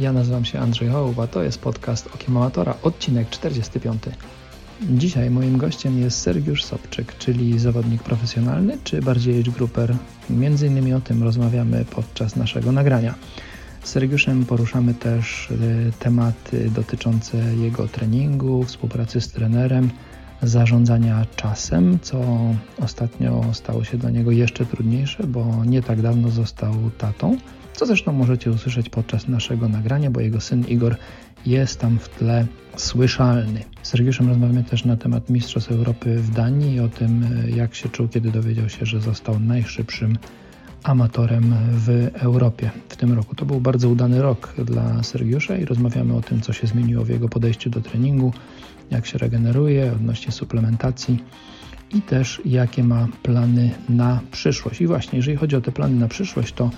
Ja nazywam się Andrzej Hołba, to jest podcast Okiem Amatora, odcinek 45. Dzisiaj moim gościem jest Sergiusz Sobczyk, czyli zawodnik profesjonalny, czy bardziej age grouper. Między innymi o tym rozmawiamy podczas naszego nagrania. Z Sergiuszem poruszamy też y, tematy dotyczące jego treningu, współpracy z trenerem, zarządzania czasem, co ostatnio stało się dla niego jeszcze trudniejsze, bo nie tak dawno został tatą, co zresztą możecie usłyszeć podczas naszego nagrania, bo jego syn Igor jest tam w tle słyszalny. Z Sergiuszem rozmawiamy też na temat Mistrzostw Europy w Danii i o tym, jak się czuł, kiedy dowiedział się, że został najszybszym amatorem w Europie w tym roku. To był bardzo udany rok dla Sergiusza i rozmawiamy o tym, co się zmieniło w jego podejściu do treningu, jak się regeneruje, odnośnie suplementacji i też jakie ma plany na przyszłość. I właśnie, jeżeli chodzi o te plany na przyszłość, to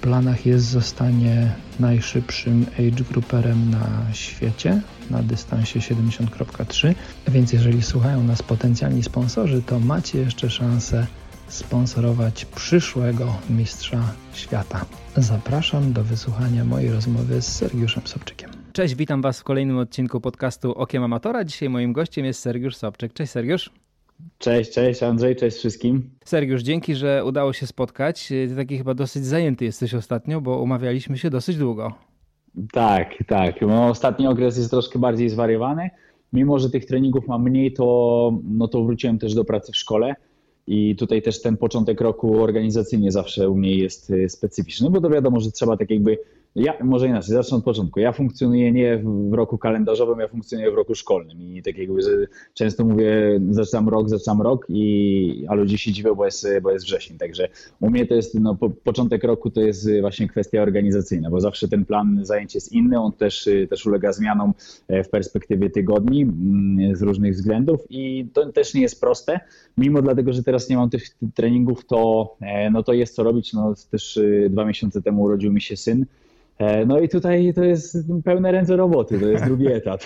planach jest zostanie najszybszym age grouperem na świecie na dystansie 70.3, więc jeżeli słuchają nas potencjalni sponsorzy, to macie jeszcze szansę sponsorować przyszłego mistrza świata. Zapraszam do wysłuchania mojej rozmowy z Sergiuszem Sobczykiem. Cześć, witam Was w kolejnym odcinku podcastu Okiem Amatora. Dzisiaj moim gościem jest Sergiusz Sobczyk. Cześć Sergiusz. Cześć, cześć Andrzej, cześć wszystkim. Sergiusz, dzięki, że udało się spotkać. Ty taki chyba dosyć zajęty jesteś ostatnio, bo umawialiśmy się dosyć długo. Tak, tak. No, ostatni okres jest troszkę bardziej zwariowany. Mimo, że tych treningów mam mniej, to, no to wróciłem też do pracy w szkole. I tutaj też ten początek roku organizacyjnie zawsze u mnie jest y, specyficzny, bo to wiadomo, że trzeba tak jakby ja, może inaczej, zacznę od początku. Ja funkcjonuję nie w roku kalendarzowym, ja funkcjonuję w roku szkolnym i tak jakby, że często mówię, zaczynam rok, zaczynam rok, i, a ludzie się dziwią, bo jest, bo jest wrzesień. Także u mnie to jest, no, po, początek roku to jest właśnie kwestia organizacyjna, bo zawsze ten plan zajęć jest inny, on też, też ulega zmianom e, w perspektywie tygodni mm, z różnych względów i to też nie jest proste, mimo dlatego, że teraz nie mam tych treningów, to, e, no to jest co robić. No, też e, dwa miesiące temu urodził mi się syn, no i tutaj to jest pełne ręce roboty, to jest drugi etap.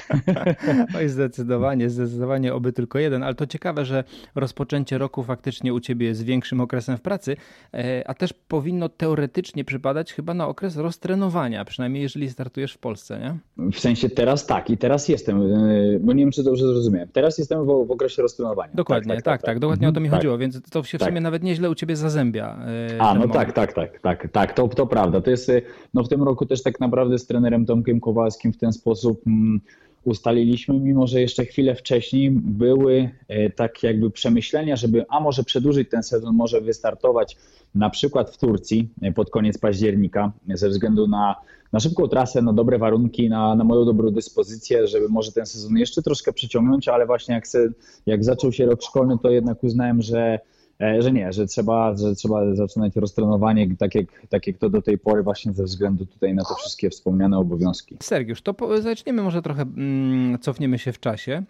Oj, zdecydowanie, zdecydowanie oby tylko jeden, ale to ciekawe, że rozpoczęcie roku faktycznie u Ciebie jest większym okresem w pracy, e, a też powinno teoretycznie przypadać chyba na okres roztrenowania, przynajmniej jeżeli startujesz w Polsce, nie? W sensie teraz tak i teraz jestem, e, bo nie wiem, czy dobrze zrozumiałem. Teraz jestem w, w okresie roztrenowania. Dokładnie, tak, tak, tak, tak, tak dokładnie mhm, o to mi tak. chodziło, więc to się w sumie nawet nieźle u Ciebie zazębia. A, no moment. tak, tak, tak, tak, tak, to, to prawda. To jest, no w tym roku roku też tak naprawdę z trenerem Tomkiem Kowalskim w ten sposób mm, ustaliliśmy, mimo że jeszcze chwilę wcześniej były e, tak jakby przemyślenia, żeby a może przedłużyć ten sezon, może wystartować na przykład w Turcji e, pod koniec października ze względu na, na szybką trasę, na dobre warunki, na, na moją dobrą dyspozycję, żeby może ten sezon jeszcze troszkę przeciągnąć, ale właśnie jak, se, jak zaczął się rok szkolny, to jednak uznałem, że że nie, że trzeba, że trzeba zaczynać roztrenowanie tak jak, tak jak to do tej pory właśnie ze względu tutaj na te wszystkie wspomniane obowiązki. Sergiusz, to po, zaczniemy może trochę, mm, cofniemy się w czasie.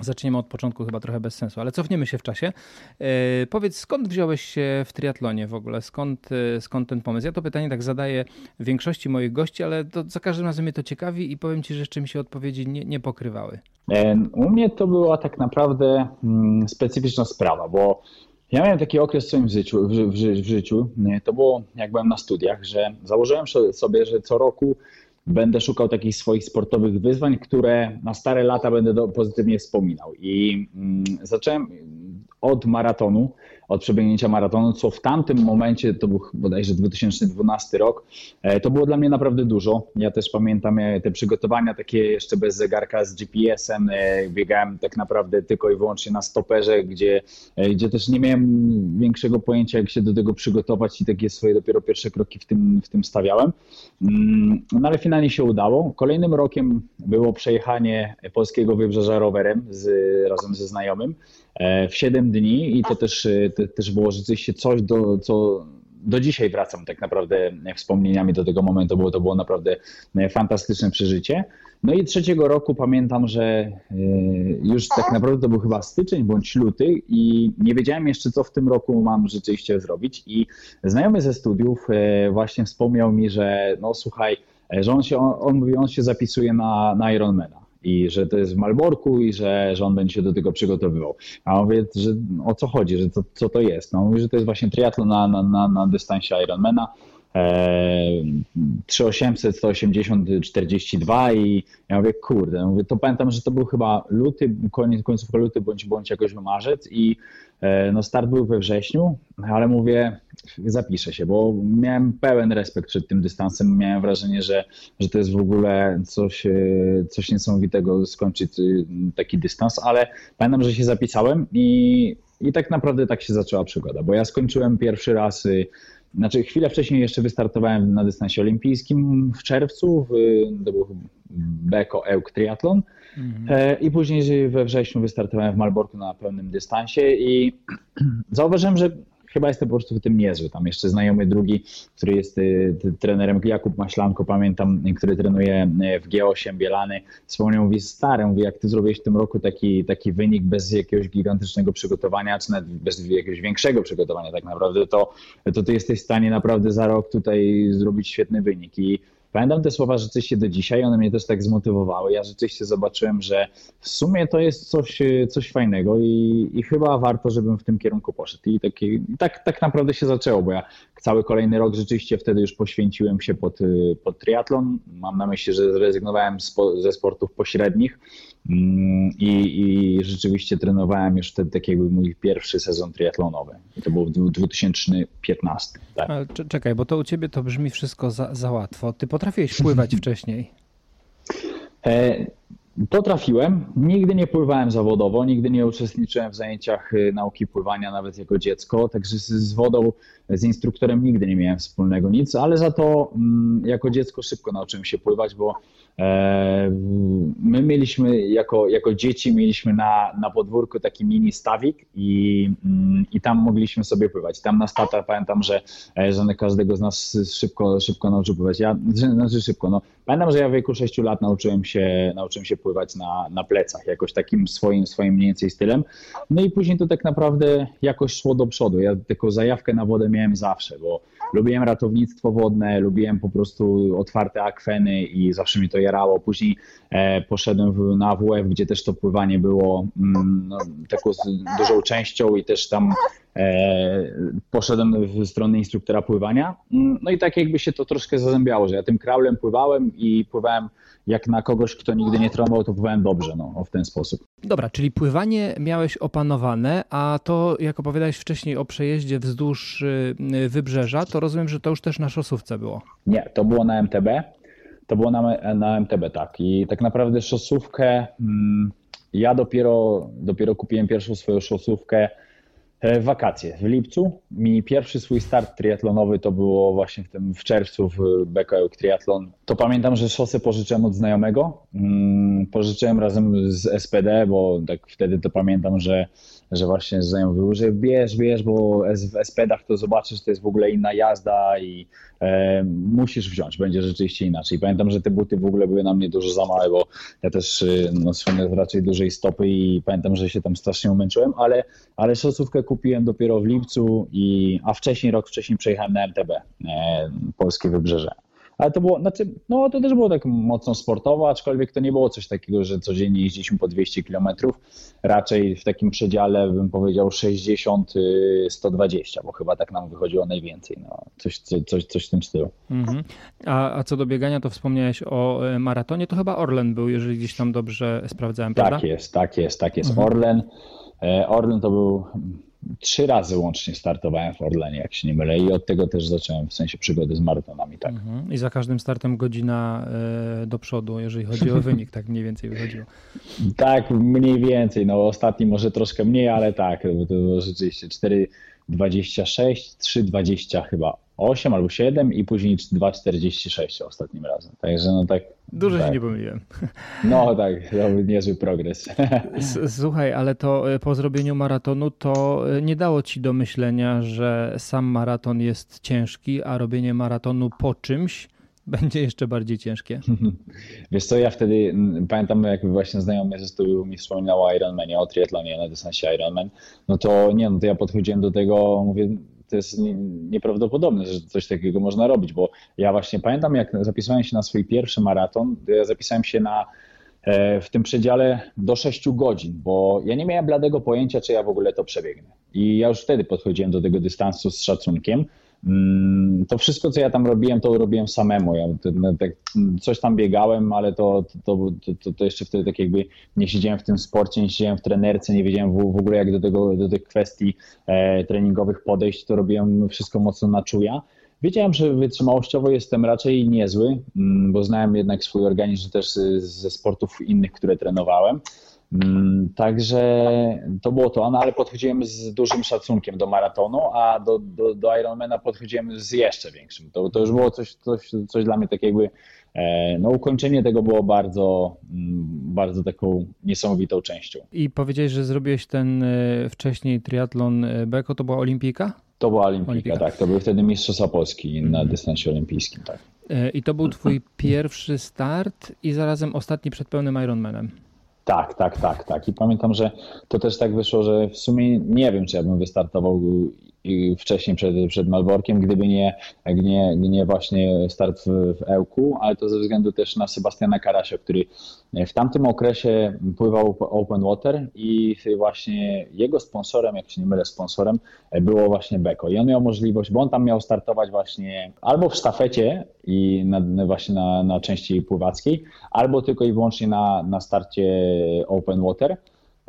Zaczniemy od początku, chyba trochę bez sensu, ale cofniemy się w czasie. E, powiedz, skąd wziąłeś się w triatlonie w ogóle? Skąd, e, skąd ten pomysł? Ja to pytanie tak zadaję większości moich gości, ale to za każdym razem mnie to ciekawi i powiem Ci, że jeszcze mi się odpowiedzi nie, nie pokrywały. U mnie to była tak naprawdę mm, specyficzna sprawa, bo ja miałem taki okres w swoim życiu, w, w, w życiu, to było jak byłem na studiach, że założyłem sobie, że co roku będę szukał takich swoich sportowych wyzwań, które na stare lata będę do, pozytywnie wspominał. I mm, zacząłem od maratonu, od przebiegnięcia maratonu, co w tamtym momencie, to był bodajże 2012 rok, e, to było dla mnie naprawdę dużo. Ja też pamiętam e, te przygotowania takie jeszcze bez zegarka z GPS-em, e, biegałem tak naprawdę tylko i wyłącznie na stoperze, gdzie, gdzie też nie miałem większego pojęcia, jak się do tego przygotować i takie swoje dopiero pierwsze kroki w tym, w tym stawiałem. Mm, no ale finalnie się udało. Kolejnym rokiem było przejechanie polskiego wybrzeża rowerem z, razem ze znajomym w 7 dni i to też też było rzeczywiście coś, do, co do dzisiaj wracam tak naprawdę wspomnieniami do tego momentu, bo to było naprawdę fantastyczne przeżycie. No i trzeciego roku pamiętam, że e, już tak naprawdę to był chyba styczeń bądź luty i nie wiedziałem jeszcze, co w tym roku mam rzeczywiście zrobić. I znajomy ze studiów e, właśnie wspomniał mi, że no słuchaj, e, że on się, on, on mówi, on się zapisuje na, na Ironmana i że to jest w Malborku i że, że on będzie się do tego przygotowywał. A mówię, że o co chodzi, że to, co to jest? No mówi, że to jest właśnie triatlon na, na, na, na dystansie Ironmana. 3800, 180, 42 i ja mówię, kurde, mówię, to pamiętam, że to był chyba luty, koniec końcówka luty bądź, bądź jakoś marzec i e, no start był we wrześniu, ale mówię, zapiszę się, bo miałem pełen respekt przed tym dystansem, miałem wrażenie, że, że to jest w ogóle coś, e, coś niesamowitego skończyć e, taki dystans, ale pamiętam, że się zapisałem i, i tak naprawdę tak się zaczęła przygoda, bo ja skończyłem pierwszy raz znaczy, chwilę wcześniej jeszcze wystartowałem na dystansie olimpijskim w czerwcu, w, to był Beko Euk Triathlon mhm. E, i później we wrześniu wystartowałem w Malborku na pełnym dystansie i zauważyłem, że chyba jestem po prostu w tym niezły. Tam jeszcze znajomy drugi, który jest y, trenerem, Jakub Maślanko, pamiętam, który trenuje y, w G8 Bielany, wspomniał, mówi, stary, mówi, jak ty zrobiłeś w tym roku taki, taki wynik bez jakiegoś gigantycznego przygotowania, czy nawet bez jakiegoś większego przygotowania tak naprawdę, to, to ty jesteś w stanie naprawdę za rok tutaj zrobić świetny wynik. I Pamiętam te słowa rzeczywiście do dzisiaj, one mnie też tak zmotywowały. Ja rzeczywiście zobaczyłem, że w sumie to jest coś, coś fajnego i, i chyba warto, żebym w tym kierunku poszedł. I taki, tak, tak naprawdę się zaczęło, bo ja cały kolejny rok rzeczywiście wtedy już poświęciłem się pod, pod triatlon. Mam na myśli, że zrezygnowałem ze sportów pośrednich mm, i, i rzeczywiście trenowałem już wtedy taki jakby mój pierwszy sezon triatlonowy. I to był 2015. Tak. czekaj, bo to u ciebie to brzmi wszystko za, za łatwo. Ty potrafiłeś pływać wcześniej. E, Potrafiłem. Nigdy nie pływałem zawodowo, nigdy nie uczestniczyłem w zajęciach y, nauki pływania nawet jako dziecko, także z wodą, z instruktorem nigdy nie miałem wspólnego nic, ale za to mm, jako dziecko szybko nauczyłem się pływać, bo e, my mieliśmy jako, jako dzieci mieliśmy na, na podwórku taki mini stawik i, mm, i tam mogliśmy sobie pływać. Tam na statach pamiętam, że, że każdego z nas szybko, szybko nauczył pływać. Ja, znaczy szybko, no. Pamiętam, że ja w wieku 6 lat nauczyłem się, nauczyłem się pływać na, na plecach, jakoś takim swoim, swoim mniej więcej stylem. No i później to tak naprawdę jakoś szło do przodu. Ja tylko zajawkę na wodę miałem zawsze, bo lubiłem ratownictwo wodne, lubiłem po prostu otwarte akweny i zawsze mi to jarało. Później e, poszedłem na WF, gdzie też to pływanie było mm, no, taką dużą częścią i też tam poszedłem w stronę instruktora pływania. Mm, no i tak jakby się to troszkę zazębiało, że ja tym kraulem pływałem i pływałem jak na kogoś, kto nigdy nie trenował, to pływałem dobrze, no, w ten sposób. Dobra, czyli pływanie miałeś opanowane, a to, jak opowiadałeś wcześniej o przejeździe wzdłuż y, wybrzeża, to rozumiem, że to już też na szosówce było. Nie, to było na MTB. To było na, na MTB, tak. I tak naprawdę szosówkę, mm, ja dopiero, dopiero kupiłem pierwszą swoją szosówkę E, wakacje w lipcu. Mi pierwszy swój start triatlonowy to było właśnie w tym w czerwcu w BKL Triathlon. To pamiętam, że szosę pożyczyłem od znajomego. Mm, pożyczyłem razem z SPD, bo tak wtedy to pamiętam, że że właśnie znajomy mówił, że bierz, bierz, bo w SPD-ach to zobaczysz, to jest w ogóle inna jazda i e, musisz wziąć, będzie rzeczywiście inaczej. Pamiętam, że te buty w ogóle były na mnie dużo za małe, bo ja też y, no, swoje raczej dużej stopy i pamiętam, że się tam strasznie umęczyłem, ale, ale szosówkę kupiłem dopiero w lipcu, i, a wcześniej, rok wcześniej przejechałem na MTB, e, Polskie Wybrzeże ale to było, znaczy, no to też było tak mocno sportowo, aczkolwiek to nie było coś takiego, że codziennie jeździliśmy po 200 km, raczej w takim przedziale bym powiedział 60-120, bo chyba tak nam wychodziło najwięcej, no, coś, coś, coś w tym stylu. Mhm. A, a co do biegania, to wspomniałeś o e, maratonie, to chyba Orlen był, jeżeli gdzieś tam dobrze sprawdzałem, prawda? Tak jest, tak jest, tak jest, mhm. Orlen. E, Orlen to był trzy razy łącznie startowałem w Orlenie, jak się nie mylę, i od tego też zacząłem w sensie przygody z maratonami. Tak. Mhm. I za każdym startem godzina e, do przodu, jeżeli chodzi o wynik, tak mniej więcej wychodziło. tak, mniej więcej. No ostatni może troszkę mniej, ale tak, bo to było rzeczywiście 4,26, 3,20 chyba 8 albo 7 i później 2,46 ostatnim razem. Także no tak. Dużo tak. się nie pomyliłem. No tak, to był niezły progres. Słuchaj, ale to e, po zrobieniu maratonu to e, nie dało ci do myślenia, że sam maraton jest ciężki, a robienie maratonu po czymś będzie jeszcze bardziej ciężkie. Wiesz co, ja wtedy pamiętam, jak właśnie znajomy ze studiów mi wspominał o Ironmanie, o triatlonie na dystansie Ironman, no to nie, no to ja podchodziłem do tego, mówię, to jest nieprawdopodobne, że coś takiego można robić, bo ja właśnie pamiętam, jak zapisałem się na swój pierwszy maraton, to ja zapisałem się na e, w tym przedziale do 6 godzin, bo ja nie miałem bladego pojęcia, czy ja w ogóle to przebiegnę. I ja już wtedy podchodziłem do tego dystansu z szacunkiem, to wszystko, co ja tam robiłem, to robiłem samemu. Ja tak, coś tam biegałem, ale to, to, to, to, jeszcze wtedy tak jakby nie siedziałem w tym sporcie, nie siedziałem w trenerce, nie wiedziałem w, w ogóle jak do, tego, do tych kwestii e, treningowych podejść, to robiłem wszystko mocno na czuja. Wiedziałem, że wytrzymałościowo jestem raczej niezły, mm, bo znałem jednak swój organizm też ze sportów innych, które trenowałem. Mm, także to było to, no ale podchodziłem z dużym szacunkiem do maratonu, a do, do, do Ironmana podchodziłem z jeszcze większym. To, to już było coś, coś, coś dla mnie tak jakby, e, no ukończenie tego było bardzo, mm, bardzo taką niesamowitą częścią. I powiedziałeś, że zrobiłeś ten e, wcześniej triatlon e, Beko, to była olimpijka? To była olimpijka, olimpijka. tak. To był wtedy Mistrzostwa Polski na dystansie olimpijskim, tak. I to był twój pierwszy start i zarazem ostatni przed pełnym Ironmanem. Tak, tak, tak, tak. I pamiętam, że to też tak wyszło, że w sumie nie wiem, czy ja bym wystartował wcześniej przed, przed Malborkiem, gdyby nie, nie, nie właśnie start w, w Ełku, ale to ze względu też na Sebastiana Karasia, który w tamtym okresie pływał Open Water i właśnie jego sponsorem, jak się nie mylę, sponsorem było właśnie Beko. I on miał możliwość, bo on tam miał startować właśnie albo w sztafecie i na, właśnie na, na części pływackiej, albo tylko i wyłącznie na, na starcie Open Water.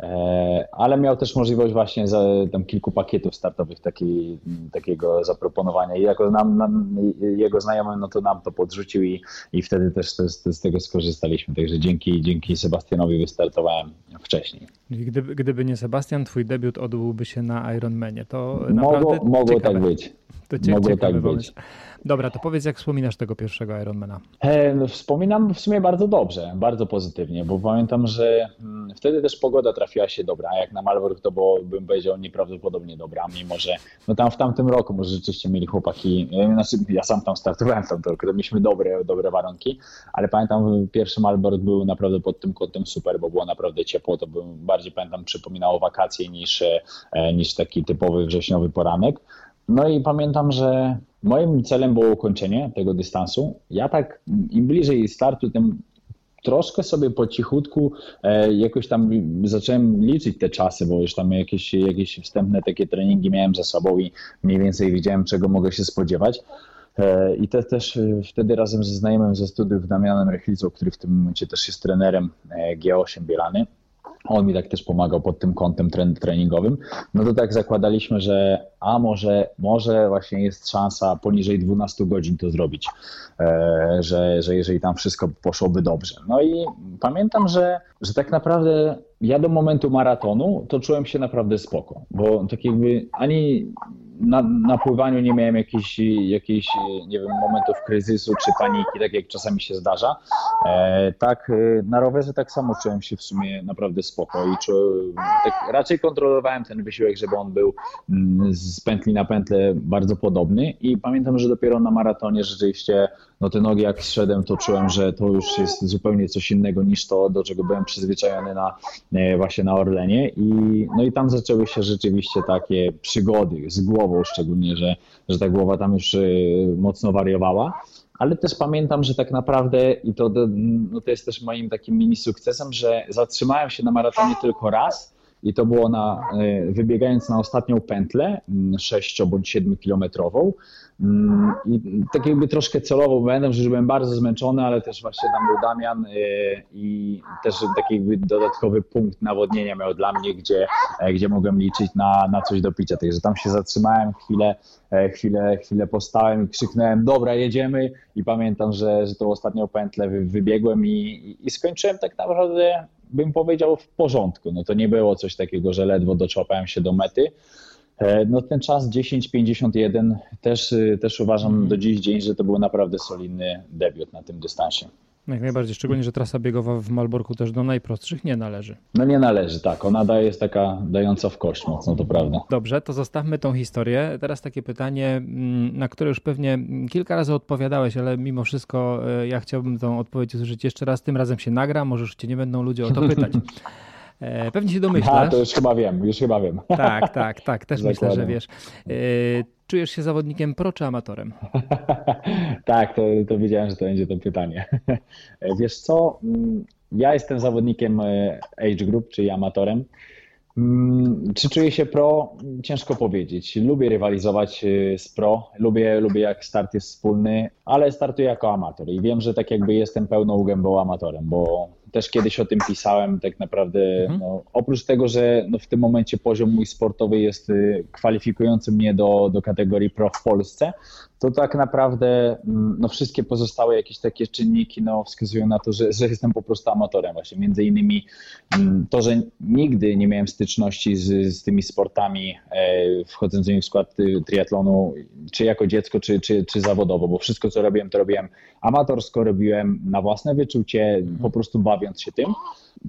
E, ale miał też możliwość właśnie za, tam kilku pakietów startowych taki, takiego zaproponowania i jako nam, nam, jego znajomy no to nam to podrzucił i, i wtedy też to, to, z tego skorzystaliśmy, także dzięki, dzięki Sebastianowi wystartowałem wcześniej. Gdyby, gdyby nie Sebastian, twój debiut odbyłby się na Ironmanie, to mogło, mogło tak być. To cie, mogło tak być. Dobra, to powiedz, jak wspominasz tego pierwszego Ironmana? E, no, wspominam w sumie bardzo dobrze, bardzo pozytywnie, bo pamiętam, że mm, wtedy też pogoda trafiła się dobra, a jak na Malbork to było, bym powiedział, nieprawdopodobnie dobra, mimo że no tam w tamtym roku może rzeczywiście mieli chłopaki, znaczy ja sam tam startowałem w tamtym roku, to mieliśmy dobre, dobre warunki, ale pamiętam, pierwszy Malbork był naprawdę pod tym kątem super, bo było naprawdę ciepło, to był, bardziej pamiętam, przypominało wakacje niż, e, niż taki typowy wrześniowy poranek. No i pamiętam, że moim celem było ukończenie tego dystansu. Ja tak im bliżej startu, tym troszkę sobie po cichutku e, jakoś tam zacząłem liczyć te czasy, bo już tam jakieś, jakieś wstępne takie treningi miałem za sobą i mniej więcej wiedziałem, czego mogę się spodziewać. E, I te, też e, wtedy razem ze znajomym ze studiów Damianem Rechlicą, który w tym momencie też jest trenerem G8 Bielany, on mi tak też pomagał pod tym kątem treningowym. No to tak zakładaliśmy, że a może, może właśnie jest szansa poniżej 12 godzin to zrobić, e, że, że jeżeli tam wszystko poszłoby dobrze. No i pamiętam, że, że tak naprawdę ja do momentu maratonu to czułem się naprawdę spoko, bo tak jakby ani na, na pływaniu nie miałem jakichś, jakichś, nie wiem, momentów kryzysu czy paniki, tak jak czasami się zdarza. E, tak, e, na rowerze tak samo czułem się w sumie naprawdę spoko i czu, tak raczej kontrolowałem ten wysiłek, żeby on był mm, z pętli na pętlę bardzo podobny i pamiętam, że dopiero na maratonie rzeczywiście no te nogi jak zszedłem, to czułem, że to już jest zupełnie coś innego niż to, do czego byłem przyzwyczajony na, e, właśnie na Orlenie. I no i tam zaczęły się rzeczywiście takie przygody z głową szczególnie, że, że ta głowa tam już e, mocno wariowała. Ale też pamiętam, że tak naprawdę, i to, no to jest też moim takim mini sukcesem, że zatrzymałem się na maratonie tylko raz i to było na, e, wybiegając na ostatnią pętlę, 6 bądź 7 kilometrową Mm, I tak jakby troszkę celowo będę, że byłem bardzo zmęczony, ale też właśnie tam był Damian y, i też taki jakby dodatkowy punkt nawodnienia miał dla mnie, gdzie, e, gdzie mogłem liczyć na, na coś do picia. Także tam się zatrzymałem chwilę, e, chwilę, chwilę postałem i krzyknąłem, dobra, jedziemy i pamiętam, że, że tą ostatnią pętlę wybiegłem i, i skończyłem tak naprawdę, bym powiedział, w porządku. No to nie było coś takiego, że ledwo doczłapałem się do mety, E, no ten czas 10.51 też, y, też uważam mhm. do dziś dzień, że to był naprawdę solidny debiut na tym dystansie. Jak najbardziej, szczególnie, że trasa biegowa w Malborku też do najprostszych nie należy. No nie należy, tak. Ona daje, jest taka dająca w kość mocno, to prawda. Dobrze, to zostawmy tą historię. Teraz takie pytanie, mm, na które już pewnie kilka razy odpowiadałeś, ale mimo wszystko e, ja chciałbym tą odpowiedź usłyszeć jeszcze raz. Tym razem się nagra, może już cię nie będą ludzie o to pytać. E, pewnie się domyślasz. A, to już chyba wiem, już chyba wiem. Tak, tak, tak, też myślę, że wiesz. E, czujesz się zawodnikiem pro czy amatorem? tak, to, to wiedziałem, że to będzie to pytanie. Wiesz co, mm, ja jestem zawodnikiem age group, czyli amatorem. Mm, czy czuję się pro? Ciężko powiedzieć. Lubię rywalizować y, z pro, lubię, lubię jak start jest wspólny, ale startuję jako amator i wiem, że tak jakby jestem pełną gębą amatorem, bo też kiedyś o tym pisałem, tak naprawdę, mhm. no, oprócz tego, że no, w tym momencie poziom mój sportowy jest y, kwalifikujący mnie do, do kategorii pro w Polsce, to tak naprawdę mm, no, wszystkie pozostałe jakieś takie czynniki no, wskazują na to, że, że jestem po prostu amatorem właśnie. Między innymi mm, to, że nigdy nie miałem styczności z, z tymi sportami e, wchodzącymi w skład triatlonu, czy jako dziecko, czy, czy, czy zawodowo, bo wszystko co robiłem, to robiłem amatorsko, robiłem na własne wyczucie, po prostu bawiąc się tym.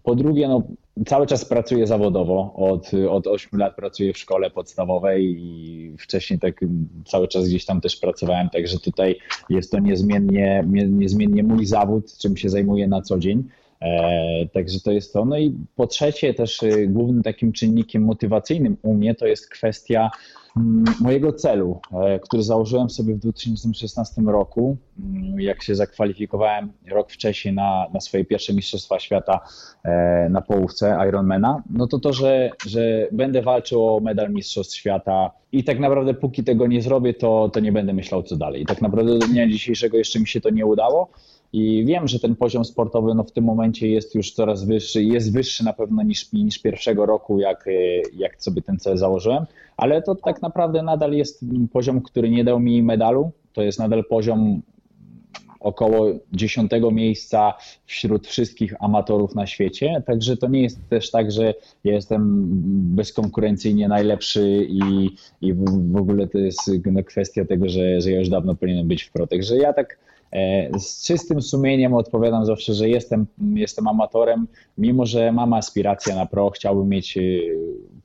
Po drugie, no, cały czas pracuję zawodowo. Od, od 8 lat pracuję w szkole podstawowej i wcześniej tak cały czas gdzieś tam też pracowałem, także tutaj jest to niezmiennie, niezmiennie mój zawód, czym się zajmuję na co dzień. E, także to jest to. No i po trzecie, też y, głównym takim czynnikiem motywacyjnym u mnie to jest kwestia Mm, mojego celu, e, który założyłem sobie w 2016 roku, mm, jak się zakwalifikowałem rok wcześniej na, na swoje pierwsze Mistrzostwa Świata e, na połówce Ironmana, no to to, że, że będę walczył o medal Mistrzostw Świata i tak naprawdę póki tego nie zrobię, to, to nie będę myślał co dalej. I tak naprawdę do dnia dzisiejszego jeszcze mi się to nie udało, i wiem, że ten poziom sportowy no, w tym momencie jest już coraz wyższy, jest wyższy na pewno niż, niż pierwszego roku, jak, jak sobie ten cel założyłem, ale to tak naprawdę nadal jest poziom, który nie dał mi medalu. To jest nadal poziom około dziesiątego miejsca wśród wszystkich amatorów na świecie. Także to nie jest też tak, że ja jestem bezkonkurencyjnie najlepszy i, i w ogóle to jest no, kwestia tego, że, że ja już dawno powinienem być w pro. Także ja tak E, z czystym sumieniem odpowiadam zawsze, że jestem, jestem amatorem, mimo że mam aspiracje na pro, chciałbym mieć e,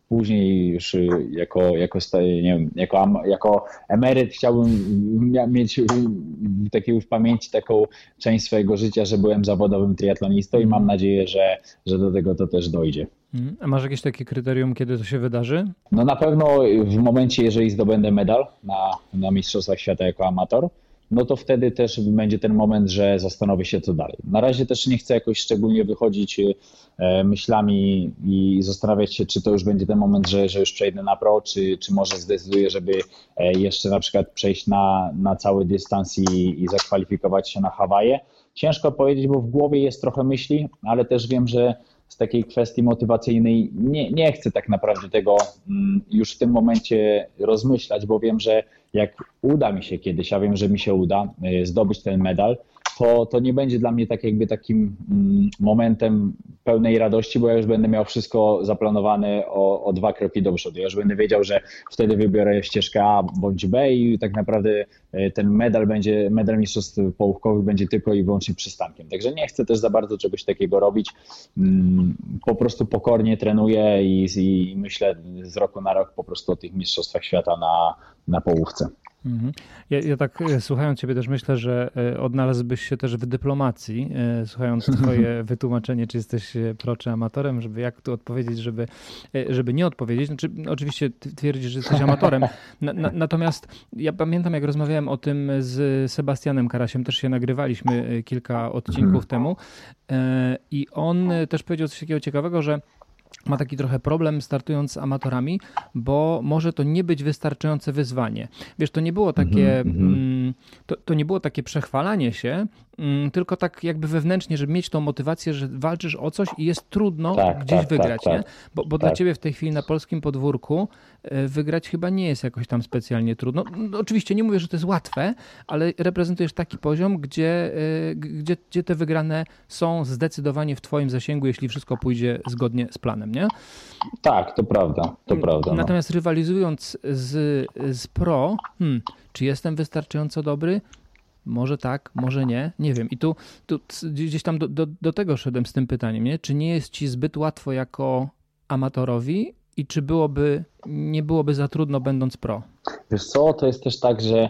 później już e, jako, jako, nie wiem, jako, jako emeryt chciałbym mieć takiej w pamięci taką część swojego życia, że byłem zawodowym triatlonistą i mam nadzieję, że, że do tego to też dojdzie. Mhm. A masz jakieś takie kryterium, kiedy to się wydarzy? No na pewno w momencie, jeżeli zdobędę medal na, na Mistrzostwach Świata jako amator, no to wtedy też będzie ten moment, że zastanowię się, co dalej. Na razie też nie chcę jakoś szczególnie wychodzić e, myślami i zastanawiać się, czy to już będzie ten moment, że, że już przejdę na pro, czy, czy może zdecyduję, żeby e, jeszcze na przykład przejść na, na cały dystans i, i zakwalifikować się na Hawaje. Ciężko powiedzieć, bo w głowie jest trochę myśli, ale też wiem, że z takiej kwestii motywacyjnej nie, nie chcę tak naprawdę tego mm, już w tym momencie rozmyślać, bo wiem, że jak uda mi się kiedyś, a wiem, że mi się uda y, zdobyć ten medal, to, to nie będzie dla mnie tak jakby takim mm, momentem pełnej radości, bo ja już będę miał wszystko zaplanowane o, o dwa kroki do przodu. Ja już będę wiedział, że wtedy wybiorę ścieżkę A bądź B i tak naprawdę y, ten medal będzie, medal mistrzostw połówkowych będzie tylko i wyłącznie przystankiem. Także nie chcę też za bardzo czegoś takiego robić. Mm, po prostu pokornie trenuję i, i myślę z roku na rok po prostu o tych mistrzostwach świata na, na połówce. Mhm. Ja, ja, tak e, słuchając Ciebie też myślę, że e, odnalazłbyś się też w dyplomacji, e, słuchając Twoje wytłumaczenie, czy jesteś pro czy amatorem, żeby jak tu odpowiedzieć, żeby, żeby nie odpowiedzieć. Znaczy, oczywiście twierdzisz, że jesteś amatorem. Na, na, natomiast ja pamiętam, jak rozmawiałem o tym z Sebastianem Karasiem, też się nagrywaliśmy kilka odcinków mhm. temu i on też powiedział coś takiego ciekawego, że ma taki trochę problem startując z amatorami, bo może to nie być wystarczające wyzwanie. Wiesz, to nie było takie, mm -hmm. to, to nie było takie przechwalanie się, mm, tylko tak jakby wewnętrznie, żeby mieć tą motywację, że walczysz o coś i jest trudno tak, gdzieś tak, tak wygrać, tak, nie? Bo, bo dla tak. ciebie w tej chwili na polskim podwórku wygrać chyba nie jest jakoś tam specjalnie trudno. No, oczywiście nie mówię, że to jest łatwe, ale reprezentujesz taki poziom, gdzie, e, gdzie, gdzie te wygrane są zdecydowanie w twoim zasięgu, jeśli wszystko pójdzie zgodnie z planem nie? Tak, to prawda, to hmm, prawda. No. Natomiast rywalizując z, z pro, hmm, czy jestem wystarczająco dobry? Może tak, może nie, nie wiem. I tu, tu gdzieś tam do, do, do tego szedłem z tym pytaniem, nie? Czy nie jest ci zbyt łatwo jako amatorowi i czy byłoby, nie byłoby za trudno będąc pro? Wiesz co, to jest też tak, że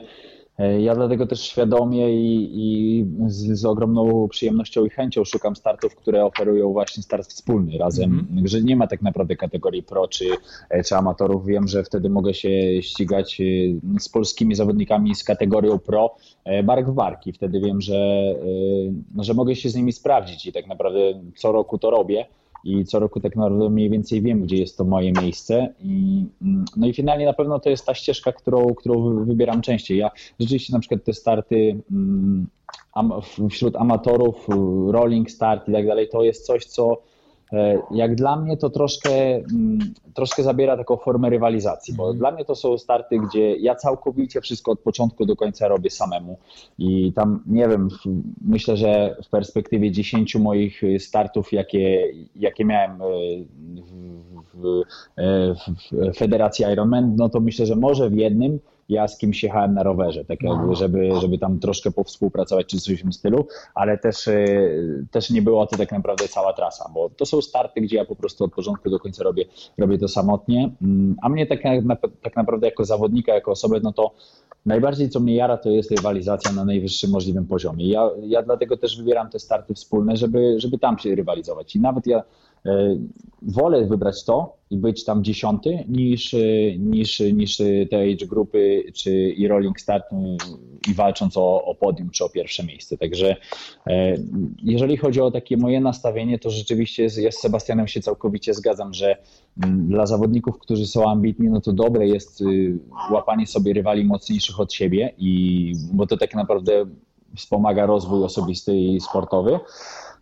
E, ja dlatego też świadomie i, i z, z, ogromną przyjemnością i chęcią szukam startów, które oferują właśnie start wspólny razem, mm. że nie ma tak naprawdę kategorii pro czy, e, czy amatorów. Wiem, że wtedy mogę się ścigać e, z polskimi zawodnikami z kategorią pro bark w barki. Wtedy wiem, że, no, że mogę się z nimi sprawdzić i tak naprawdę co roku to robię i co roku tak naprawdę mniej więcej wiem, gdzie jest to moje miejsce. I, mm, no i finalnie na pewno to jest ta ścieżka, którą, którą wybieram częściej. Ja rzeczywiście na przykład te starty mm, wśród amatorów, rolling start i tak dalej, to jest coś, co jak dla mnie to troszkę, mm, troszkę zabiera taką formę rywalizacji, bo mm. dla mnie to są starty, gdzie ja całkowicie wszystko od początku do końca robię samemu i tam nie wiem, myślę, że w perspektywie 10 moich startów, jakie, jakie miałem e, w, w, e, w Federacji Ironman, no to myślę, że może w jednym ja z kimś jechałem na rowerze, tak jakby, żeby, żeby tam troszkę powspółpracować czy coś w tym stylu, ale też, e, też nie była to tak naprawdę cała trasa, bo to są starty, gdzie ja po prostu od początku do końca robię, robię to samotnie, mm, a mnie tak, tak naprawdę jako zawodnika, jako osobę, no to najbardziej co mnie jara, to jest rywalizacja na najwyższym możliwym poziomie. Ja, ja dlatego też wybieram te starty wspólne, żeby, żeby tam się rywalizować. I nawet ja wolę wybrać to i być tam dziesiąty niż, e, niż, niż te age grupy czy i rolling start no, i walcząc o, o podium czy o pierwsze miejsce. Także e, jeżeli chodzi o takie moje nastawienie, to rzeczywiście ja z Sebastianem się całkowicie zgadzam, że mm, dla zawodników, którzy są ambitni, no to dobre jest y, łapanie sobie rywali mocniejszych od siebie i bo to tak naprawdę wspomaga rozwój osobisty i sportowy.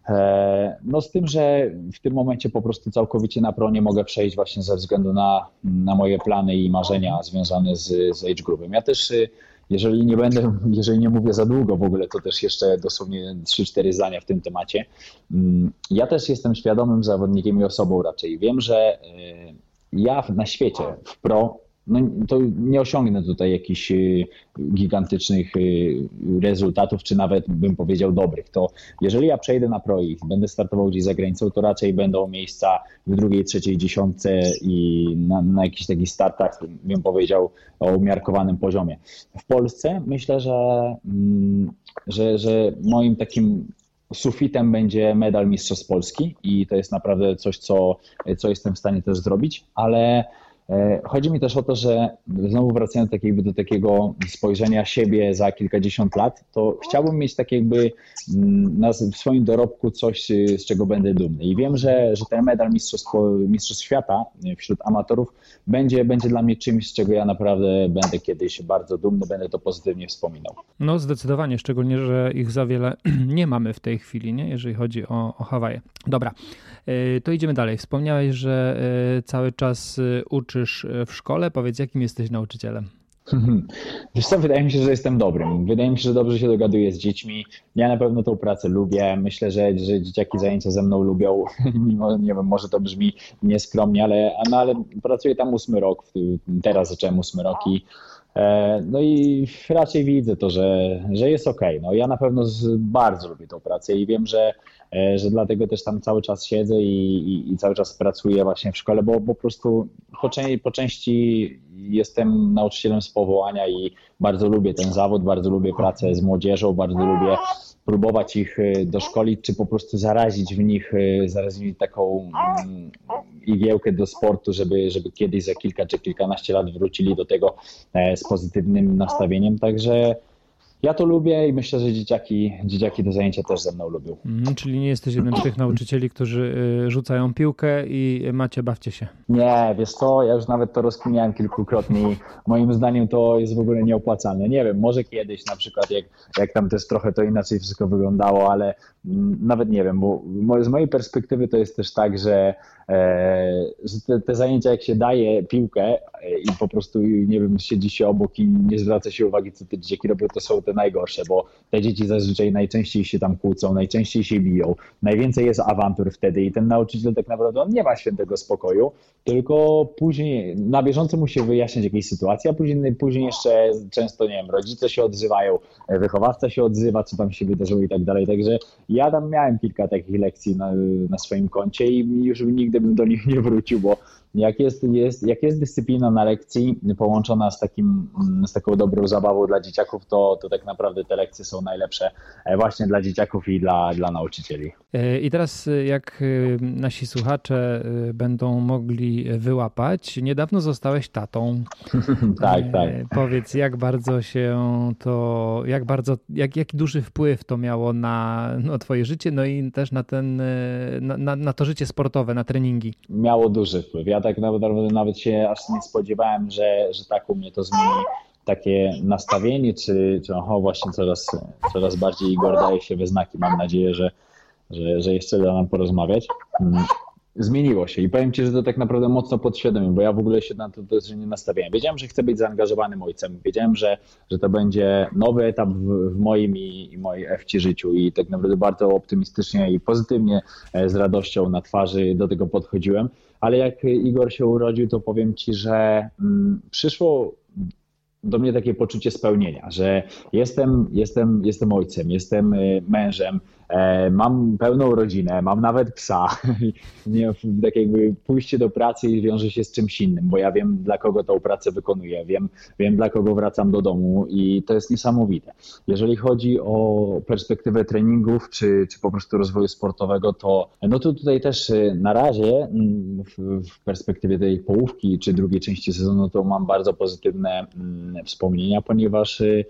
E, no z tym, że w tym momencie po prostu całkowicie na pro nie mogę przejść właśnie ze względu na, na moje plany i marzenia związane z, z age groupem. Ja też, y, jeżeli nie będę, jeżeli nie mówię za długo w ogóle, to też jeszcze dosłownie 3-4 zdania w tym temacie. Mm, ja też jestem świadomym zawodnikiem i osobą raczej. Wiem, że y, ja na świecie w pro no, to nie osiągnę tutaj jakichś y, gigantycznych y, rezultatów, czy nawet bym powiedział dobrych. To jeżeli ja przejdę na pro i będę startował gdzieś za granicą, to raczej będą miejsca w drugiej, trzeciej dziesiątce i na, na jakichś takich startach, bym powiedział, o umiarkowanym poziomie. W Polsce myślę, że, mm, że, że moim takim sufitem będzie medal Mistrzostw Polski i to jest naprawdę coś, co, co jestem w stanie też zrobić, ale chodzi mi też o to, że znowu wracając tak jakby do takiego spojrzenia siebie za kilkadziesiąt lat, to chciałbym mieć tak jakby mm, w swoim dorobku coś, z czego będę dumny. I wiem, że, że ten medal Mistrzostw, Mistrzostw Świata wśród amatorów będzie, będzie dla mnie czymś, z czego ja naprawdę będę kiedyś bardzo dumny, będę to pozytywnie wspominał. No zdecydowanie, szczególnie, że ich za wiele nie mamy w tej chwili, nie? jeżeli chodzi o, o Hawaje. Dobra, e, to idziemy dalej. Wspomniałeś, że e, cały czas uczy uczysz e, w szkole? Powiedz, jakim jesteś nauczycielem? Wiesz co, wydaje mi się, że jestem dobrym. Wydaje mi się, że dobrze się dogaduję z dziećmi. Ja na pewno tą pracę lubię. Myślę, że, że dzieciaki zajęcia ze mną lubią. Mimo, nie wiem, może to brzmi nieskromnie, ale, no, ale pracuję tam ósmy rok. Teraz zacząłem ósmy rok i e, no i raczej widzę to, że, że jest ok. No, ja na pewno bardzo lubię tą pracę i wiem, że E, że dlatego też tam cały czas siedzę i, i, i cały czas pracuję właśnie w szkole, bo, bo po prostu po, po części jestem nauczycielem z powołania i bardzo lubię ten zawód, bardzo lubię pracę z młodzieżą, bardzo lubię próbować ich e, doszkolić, czy po prostu zarazić w nich, e, zarazić taką mm, igiełkę do sportu, żeby, żeby kiedyś za kilka czy kilkanaście lat wrócili do tego z pozytywnym nastawieniem. Także ja to lubię i myślę, że dzieciaki, dzieciaki te zajęcia też ze mną lubią. Mm, czyli nie jesteś jednym z tych nauczycieli, którzy y, rzucają piłkę i macie, bawcie się. Nie, wiesz co, ja już nawet to rozkminiałem kilkukrotnie i moim zdaniem to jest w ogóle nieopłacalne. Nie wiem, może kiedyś na przykład, jak, jak tam też trochę to inaczej wszystko wyglądało, ale mm, nawet nie wiem, bo z mojej perspektywy to jest też tak, że że te, te, zajęcia, jak się daje piłkę e, i po prostu, nie wiem, siedzi się obok i nie zwraca się uwagi, co te dzieciaki robią, to są te najgorsze, bo te dzieci zazwyczaj najczęściej się tam kłócą, najczęściej się biją, najwięcej jest awantur wtedy i ten nauczyciel tak naprawdę on nie ma świętego spokoju, tylko później na bieżąco musi wyjaśniać jakieś sytuacje, a później, później jeszcze często, nie wiem, rodzice się odzywają, e, wychowawca się odzywa, co tam się wydarzyło i tak dalej, także ja tam miałem kilka takich lekcji na, na swoim koncie i już nigdy nigdy bym do nich nie wrócił, bo jak jest, jest, jak jest dyscyplina na lekcji połączona z, takim, z taką dobrą zabawą dla dzieciaków, to, to tak naprawdę te lekcje są najlepsze e, właśnie dla dzieciaków i dla, dla nauczycieli. E, I teraz, e, jak nasi słuchacze będą mogli wyłapać, niedawno zostałeś tatą. tak, tak. Powiedz, jak bardzo się to, jak bardzo, jak, jaki duży wpływ to miało na no, twoje życie, no i też na ten, na, na, na to życie sportowe, na treningi? Miało duży wpływ. Ja tak naprawdę nawet się aż nie spodziewałem, że, że tak u mnie to zmieni takie nastawienie, czy, czy oho, właśnie coraz, coraz bardziej Igor daje się we znaki. Mam nadzieję, że, że, że jeszcze da nam porozmawiać. Mm, zmieniło się i powiem Ci, że to tak naprawdę mocno podświadomie, bo ja w ogóle się na to też nie nastawiałem. Wiedziałem, że chcę być zaangażowanym ojcem. Wiedziałem, że, że to będzie nowy etap w, w moim i, i mojej FC życiu i tak naprawdę bardzo optymistycznie i pozytywnie e, z radością na twarzy do tego podchodziłem. Ale jak Igor się urodził, to powiem Ci, że mm, przyszło do mnie takie poczucie spełnienia, że jestem, jestem, jestem ojcem, jestem y, mężem, mam pełną rodzinę, mam nawet psa. Nie, tak jakby pójście do pracy wiąże się z czymś innym, bo ja wiem, dla kogo tą pracę wykonuję, wiem, wiem dla kogo wracam do domu i to jest niesamowite. Jeżeli chodzi o perspektywę treningów, czy, czy po prostu rozwoju sportowego, to no to tutaj też y, na razie mm, w, perspektywie tej połówki, czy drugiej części sezonu, to mam bardzo pozytywne mm, wspomnienia, ponieważ e,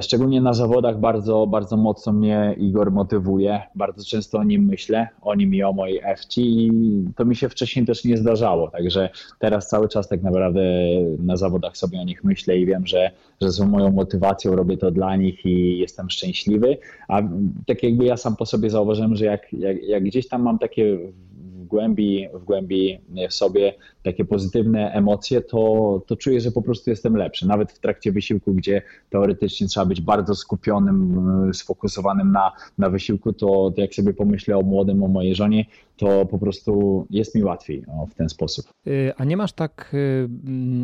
szczególnie na zawodach bardzo, bardzo mocno mnie Igor motywuje. Bardzo często o nim myślę, o nim i o mojej FC i to mi się wcześniej też nie zdarzało, także teraz cały czas tak naprawdę na zawodach sobie o nich myślę i wiem, że, że są moją motywacją, robię to dla nich i jestem szczęśliwy, a tak jakby ja sam po sobie zauważyłem, że jak, jak, jak gdzieś tam mam takie głębi, w głębi w sobie takie pozytywne emocje, to, to czuję, że po prostu jestem lepszy. Nawet w trakcie wysiłku, gdzie teoretycznie trzeba być bardzo skupionym, e, sfokusowanym na, na wysiłku, to, to jak sobie pomyślę o młodym, o mojej żonie, to po prostu jest mi łatwiej w ten sposób. Y, a nie masz tak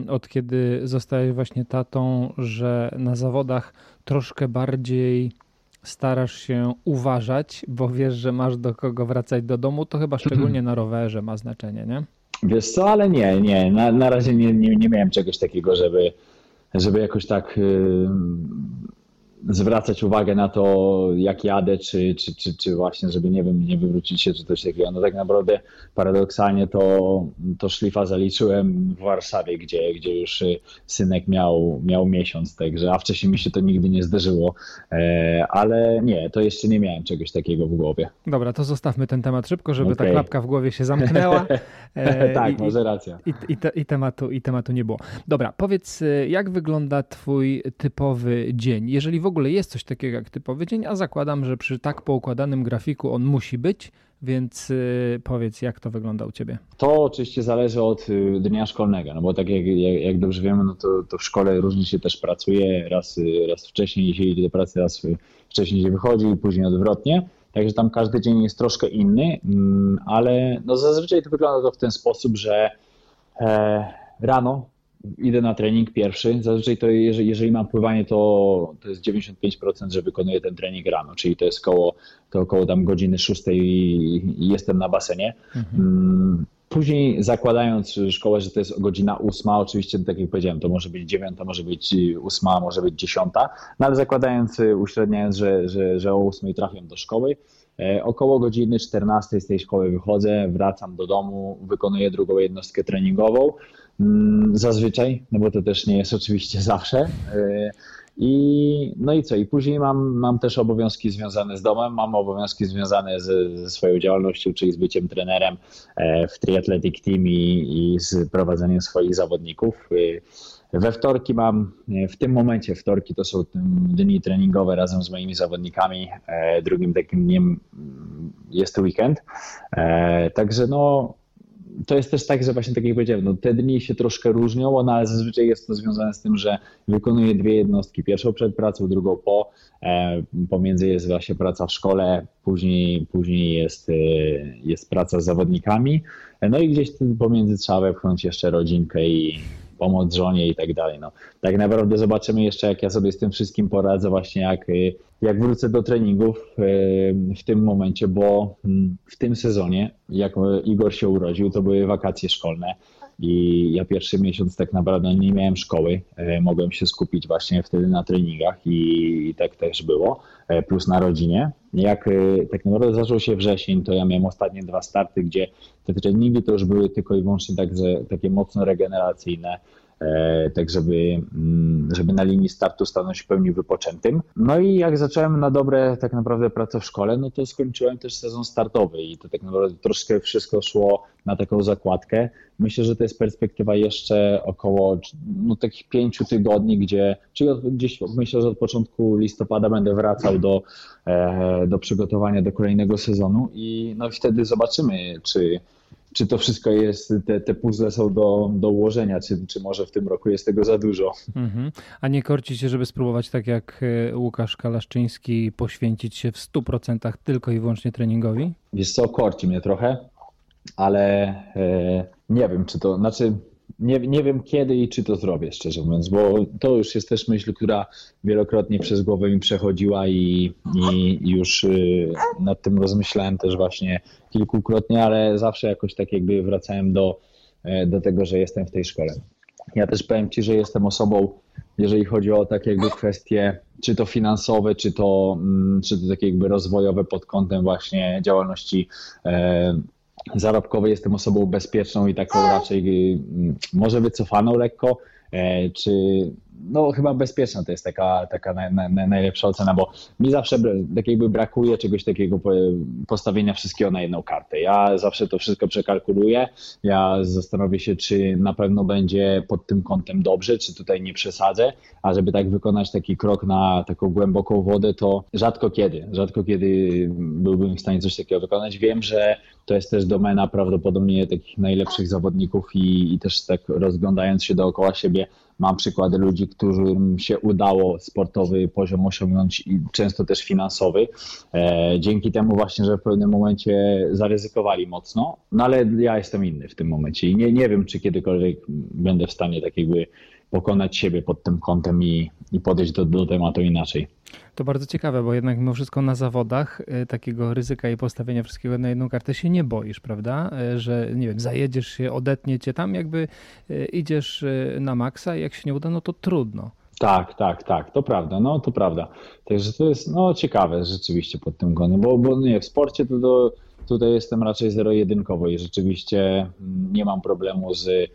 od kiedy zostałeś właśnie tatą, że na zawodach troszkę bardziej starasz się uważać, bo wiesz, że masz do kogo wracać do domu, to chyba szczególnie na rowerze ma znaczenie, nie? Wiesz co, ale nie, nie. Na, na razie nie, nie, nie miałem czegoś takiego, żeby, żeby jakoś tak zwracać uwagę na to, jak jadę, czy, czy, czy, czy właśnie, żeby nie wiem, nie wywrócić się, czy coś takiego. No tak naprawdę paradoksalnie to, to szlifa zaliczyłem w Warszawie, gdzie, gdzie już y, synek miał, miał miesiąc, także, a wcześniej mi się to nigdy nie zdarzyło, e, ale nie, to jeszcze nie miałem czegoś takiego w głowie. Dobra, to zostawmy ten temat szybko, żeby okay. ta klapka w głowie się zamknęła. E, tak, i, może racja. I, i, te, i, tematu, I tematu nie było. Dobra, powiedz, y, jak wygląda twój typowy dzień? Jeżeli w ogóle jest coś takiego jak typowy dzień, a zakładam, że przy tak poukładanym grafiku on musi być, więc y, powiedz, jak to wygląda u Ciebie? To oczywiście zależy od y, dnia szkolnego, no bo tak jak, jak, jak dobrze wiemy, no to, to w szkole różnie się też pracuje, raz, y, raz wcześniej się idzie do pracy, raz wcześniej się wychodzi i później odwrotnie. Także tam każdy dzień jest troszkę inny, mm, ale no zazwyczaj to wygląda to w ten sposób, że e, rano idę na trening pierwszy. Zazwyczaj to jeżeli, jeżeli mam pływanie, to, to jest 95%, że wykonuję ten trening rano, czyli to jest koło, to około tam godziny 6 i, jestem na basenie. Mhm. Mm, później zakładając szkołę, że to jest godzina 8, oczywiście tak jak powiedziałem, to może być 9, może być 8, może być 10, no ale zakładając, uśredniając, że, że, że o 8 trafiam do szkoły, e, Około godziny 14 z tej szkoły wychodzę, wracam do domu, wykonuję drugą jednostkę treningową. Mm, zazwyczaj, no bo to też nie jest oczywiście zawsze. E, I, no i co? I później mam, mam też obowiązki związane z domem, mam obowiązki związane ze swoją działalnością, czyli z byciem trenerem e, w Triathletic Team i, i z prowadzeniem swoich zawodników. E, we wtorki mam, w tym momencie wtorki to są dni treningowe razem z moimi zawodnikami. Drugim takim dniem jest weekend. Także no, to jest też tak, że właśnie tak jak powiedziałem, no, te dni się troszkę różnią, no, ale zazwyczaj jest to związane z tym, że wykonuję dwie jednostki. Pierwszą przed pracą, drugą po. E, pomiędzy jest właśnie praca w szkole, później, później jest, e, jest praca z zawodnikami. E, no i gdzieś pomiędzy trzeba wepchnąć jeszcze rodzinkę i pomoc żonie i tak dalej. No, tak naprawdę zobaczymy jeszcze, jak ja sobie z tym wszystkim poradzę, właśnie jak, jak wrócę do treningów w tym momencie, bo mm, w tym sezonie, jak Igor się urodził, to były wakacje szkolne i ja pierwszy miesiąc tak naprawdę nie miałem szkoły. E, mogłem się skupić właśnie wtedy na treningach i tak też było, e, plus na rodzinie. Jak e, tak naprawdę zaczął się wrzesień, to ja miałem ostatnie dwa starty, gdzie te treningi to już były tylko i wyłącznie tak, takie mocno regeneracyjne tak żeby, mm, żeby na linii startu stanąć w pełni wypoczętym. No i jak zacząłem na dobre tak naprawdę pracę w szkole, no to skończyłem też sezon startowy i to tak naprawdę troszkę wszystko szło na taką zakładkę. Myślę, że to jest perspektywa jeszcze około no, takich pięciu tygodni, gdzie czyli gdzieś myślę, że od początku listopada będę wracał do, e, do przygotowania do kolejnego sezonu i no wtedy zobaczymy, czy czy to wszystko jest, te, te puzzle są do, do ułożenia, czy, czy może w tym roku jest tego za dużo. Mhm. A nie korci się, żeby spróbować tak jak e, Łukasz Kalaszczyński poświęcić się w 100% tylko i wyłącznie treningowi? Wiesz co, korci mnie trochę, ale e, nie wiem, czy to, znaczy nie, nie wiem kiedy i czy to zrobię, szczerze mówiąc, bo to już jest też myśl, która wielokrotnie przez głowę mi przechodziła i, i już y, nad tym rozmyślałem też właśnie kilkukrotnie, ale zawsze jakoś tak jakby wracałem do, e, do tego, że jestem w tej szkole. Ja też powiem Ci, że jestem osobą, jeżeli chodzi o takie jakby kwestie, czy to finansowe, czy to, mm, czy to takie jakby rozwojowe pod kątem właśnie działalności e, zarobkowej jestem osobą bezpieczną i taką raczej mm, może wycofaną lekko, e, czy no chyba bezpieczna to jest taka, taka na, na, najlepsza ocena, bo mi zawsze tak jakby brakuje czegoś takiego postawienia wszystkiego na jedną kartę. Ja zawsze to wszystko przekalkuluję, ja zastanowię się, czy na pewno będzie pod tym kątem dobrze, czy tutaj nie przesadzę, a żeby tak wykonać taki krok na taką głęboką wodę, to rzadko kiedy, rzadko kiedy byłbym w stanie coś takiego wykonać. Wiem, że to jest też domena prawdopodobnie takich najlepszych zawodników i, i też tak rozglądając się dookoła siebie, Mam przykłady ludzi, którym się udało sportowy poziom osiągnąć i często też finansowy. E, dzięki temu właśnie, że w pewnym momencie zaryzykowali mocno, no ale ja jestem inny w tym momencie i nie, nie wiem, czy kiedykolwiek będę w stanie tak jakby pokonać siebie pod tym kątem i, i podejść do, do tematu inaczej. To bardzo ciekawe, bo jednak mimo wszystko na zawodach y, takiego ryzyka i postawienia wszystkiego na jedną kartę się nie boisz, prawda? Y, że nie wiem, zajedziesz się, odetnie cię tam, jakby y, idziesz na maksa i jak się nie uda, no to trudno. Tak, tak, tak, to prawda, no to prawda. Także to jest no, ciekawe rzeczywiście pod tym kątem, bo, bo nie, w sporcie to, tutaj jestem raczej zero-jedynkowo i rzeczywiście mm, nie mam problemu z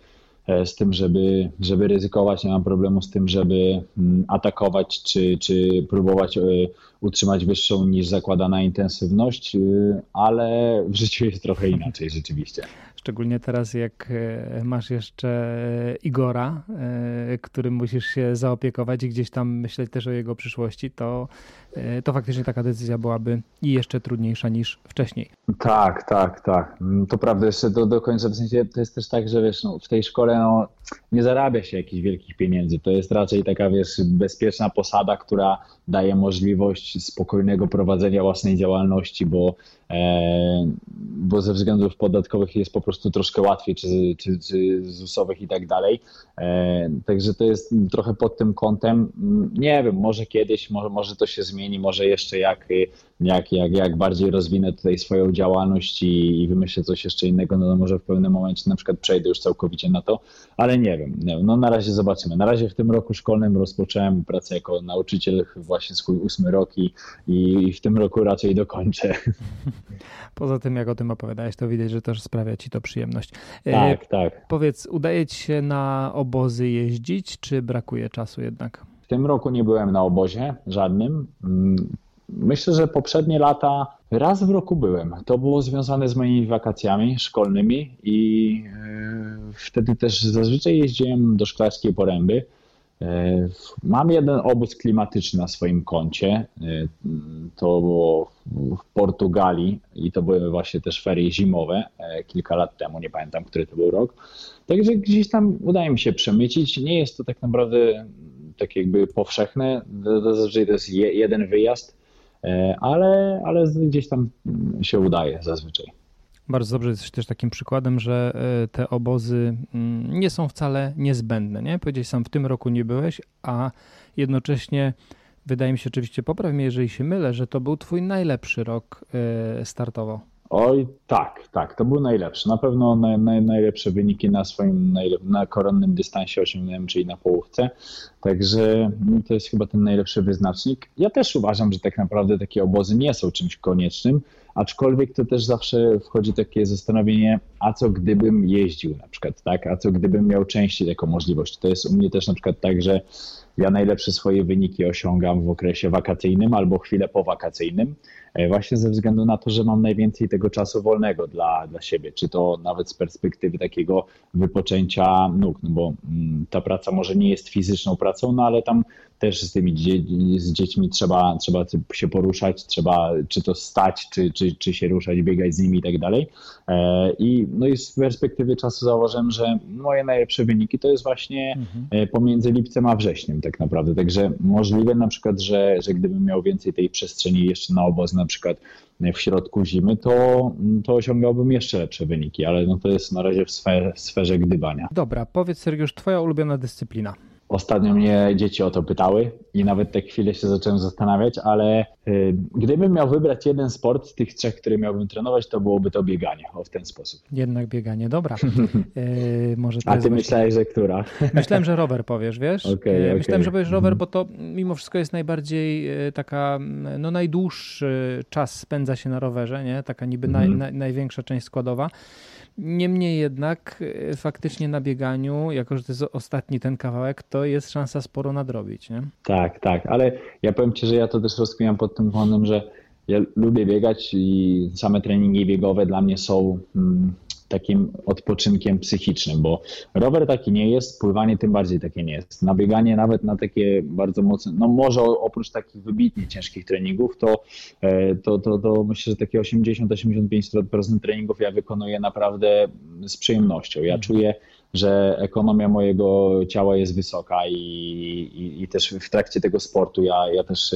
z tym, żeby, żeby ryzykować, nie mam problemu z tym, żeby mm, atakować czy, czy próbować e, utrzymać wyższą niż zakładana intensywność, e, ale w życiu jest trochę inaczej rzeczywiście. Szczególnie teraz, jak masz jeszcze Igora, którym musisz się zaopiekować i gdzieś tam myśleć też o jego przyszłości, to, to faktycznie taka decyzja byłaby i jeszcze trudniejsza niż wcześniej. Tak, tak, tak. Mm, to prawda, jeszcze do, do końca w sensie to jest też tak, że wiesz, no, w tej szkole no, nie zarabia się jakichś wielkich pieniędzy. To jest raczej taka, wiesz, bezpieczna posada, która daje możliwość spokojnego prowadzenia własnej działalności, bo, e, bo ze względów podatkowych jest po prostu troszkę łatwiej, czy, czy, czy ZUS-owych i tak dalej. E, także to jest trochę pod tym kątem. Nie wiem, może kiedyś, może, może to się zmieni, może jeszcze jak, jak, jak, jak bardziej rozwinę tutaj swoją działalność i, i wymyślę coś jeszcze innego, no to może w pewnym momencie na przykład przejdę już całkowicie na to, ale nie wiem. Nie wiem. No na razie zobaczymy. Na razie w tym roku szkolnym rozpocząłem pracę jako nauczyciel właśnie swój ósmy rok i, i w tym roku raczej dokończę. Poza tym, jak o tym opowiadałeś, to widać, że też sprawia ci to przyjemność. E, tak, tak. Powiedz, udaje ci się na obozy jeździć, czy brakuje czasu jednak? W tym roku nie byłem na obozie żadnym. Myślę, że poprzednie lata raz w roku byłem. To było związane z moimi wakacjami szkolnymi i e, wtedy też zazwyczaj jeździłem do Szklarskiej Poręby. E, mam jeden obóz klimatyczny na swoim koncie. E, to było w Portugalii i to były właśnie też ferie zimowe kilka lat temu, nie pamiętam, który to był rok. Także gdzieś tam udaje mi się przemycić. Nie jest to tak naprawdę tak jakby powszechne. Zazwyczaj to jest jeden wyjazd ale, ale gdzieś tam się udaje zazwyczaj. Bardzo dobrze jesteś też takim przykładem, że e, te obozy mm, nie są wcale niezbędne. Nie? Powiedziałeś sam, w tym roku nie byłeś, a jednocześnie wydaje mi się oczywiście, popraw mnie, jeżeli się mylę, że to był twój najlepszy rok startowo. Oj, tak, tak, to był najlepszy. Na pewno naj, naj, najlepsze wyniki na swoim na koronnym dystansie osiągnąłem, czyli na połówce. Także no, to jest chyba ten najlepszy wyznacznik. Ja też uważam, że tak naprawdę takie obozy nie są czymś koniecznym, aczkolwiek to też zawsze wchodzi takie zastanowienie, a co gdybym jeździł na przykład, tak? A co gdybym miał częściej taką możliwość. To jest u mnie też na przykład tak, że ja najlepsze swoje wyniki osiągam w okresie wakacyjnym albo chwilę powakacyjnym, e, właśnie ze względu na to, że mam najwięcej tego czasu wolnego dla, dla siebie, czy to nawet z perspektywy takiego wypoczęcia nóg, no bo mm, ta praca może nie jest fizyczną pracą, no ale tam też z tymi dzie z dziećmi trzeba, trzeba się poruszać, trzeba czy to stać, czy, czy, czy się ruszać, biegać z nimi i tak dalej. E, I, no i z perspektywy czasu zauważyłem, że moje najlepsze wyniki to jest właśnie mhm. E, pomiędzy lipcem a wrześniem tak naprawdę. Także możliwe na przykład, że, że gdybym miał więcej tej przestrzeni jeszcze na oboz na przykład w środku zimy, to, to osiągałbym jeszcze lepsze wyniki, ale no to jest na razie w sferze, w sferze gdybania. Dobra, powiedz Sergiusz, twoja ulubiona dyscyplina? Ostatnio mnie dzieci o to pytały i nawet te chwile się zacząłem zastanawiać, ale y, gdybym miał wybrać jeden sport z tych trzech, który miałbym trenować, to byłoby to bieganie, o w ten sposób. Jednak bieganie, dobra. Y, może A ty myślałeś, że która? Myślałem, że rower powiesz, wiesz? Okay, y, Myślałem, okay. że powiesz rower, mhm. bo to mimo wszystko jest najbardziej taka, no najdłuższy czas spędza się na rowerze, nie? Taka niby naj, mhm. naj, największa część składowa. Niemniej jednak e, faktycznie na bieganiu, jako że to jest ostatni ten kawałek, to jest szansa sporo nadrobić, nie? Tak, tak, ale ja powiem Ci, że ja to też rozkminiam pod tym względem, że ja lubię biegać i same treningi biegowe dla mnie są mm, takim odpoczynkiem psychicznym, bo rower taki nie jest, pływanie tym bardziej takie nie jest. Nabieganie nawet na takie bardzo mocne, no może oprócz takich wybitnie ciężkich treningów, to, e, to, to, to myślę, że takie 80-85% treningów ja wykonuję naprawdę z przyjemnością. Ja czuję że ekonomia mojego ciała jest wysoka i, i, i, też w trakcie tego sportu ja, ja też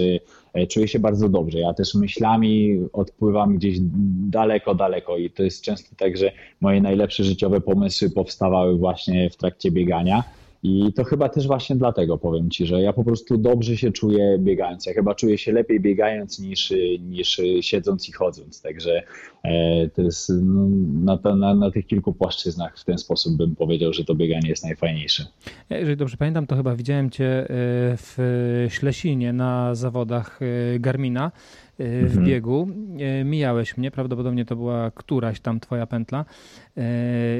e, czuję się bardzo dobrze. Ja też myślami odpływam gdzieś daleko, daleko i to jest często tak, że moje najlepsze życiowe pomysły powstawały właśnie w trakcie biegania. I to chyba też właśnie dlatego powiem Ci, że ja po prostu dobrze się czuję biegając. Ja chyba czuję się lepiej biegając niż, niż siedząc i chodząc. Także e, to jest no, na, na, na tych kilku płaszczyznach w ten sposób bym powiedział, że to bieganie jest najfajniejsze. Jeżeli dobrze pamiętam, to chyba widziałem Cię e, w Ślesinie na zawodach e, Garmina w mhm. biegu. Mijałeś mnie, prawdopodobnie to była któraś tam twoja pętla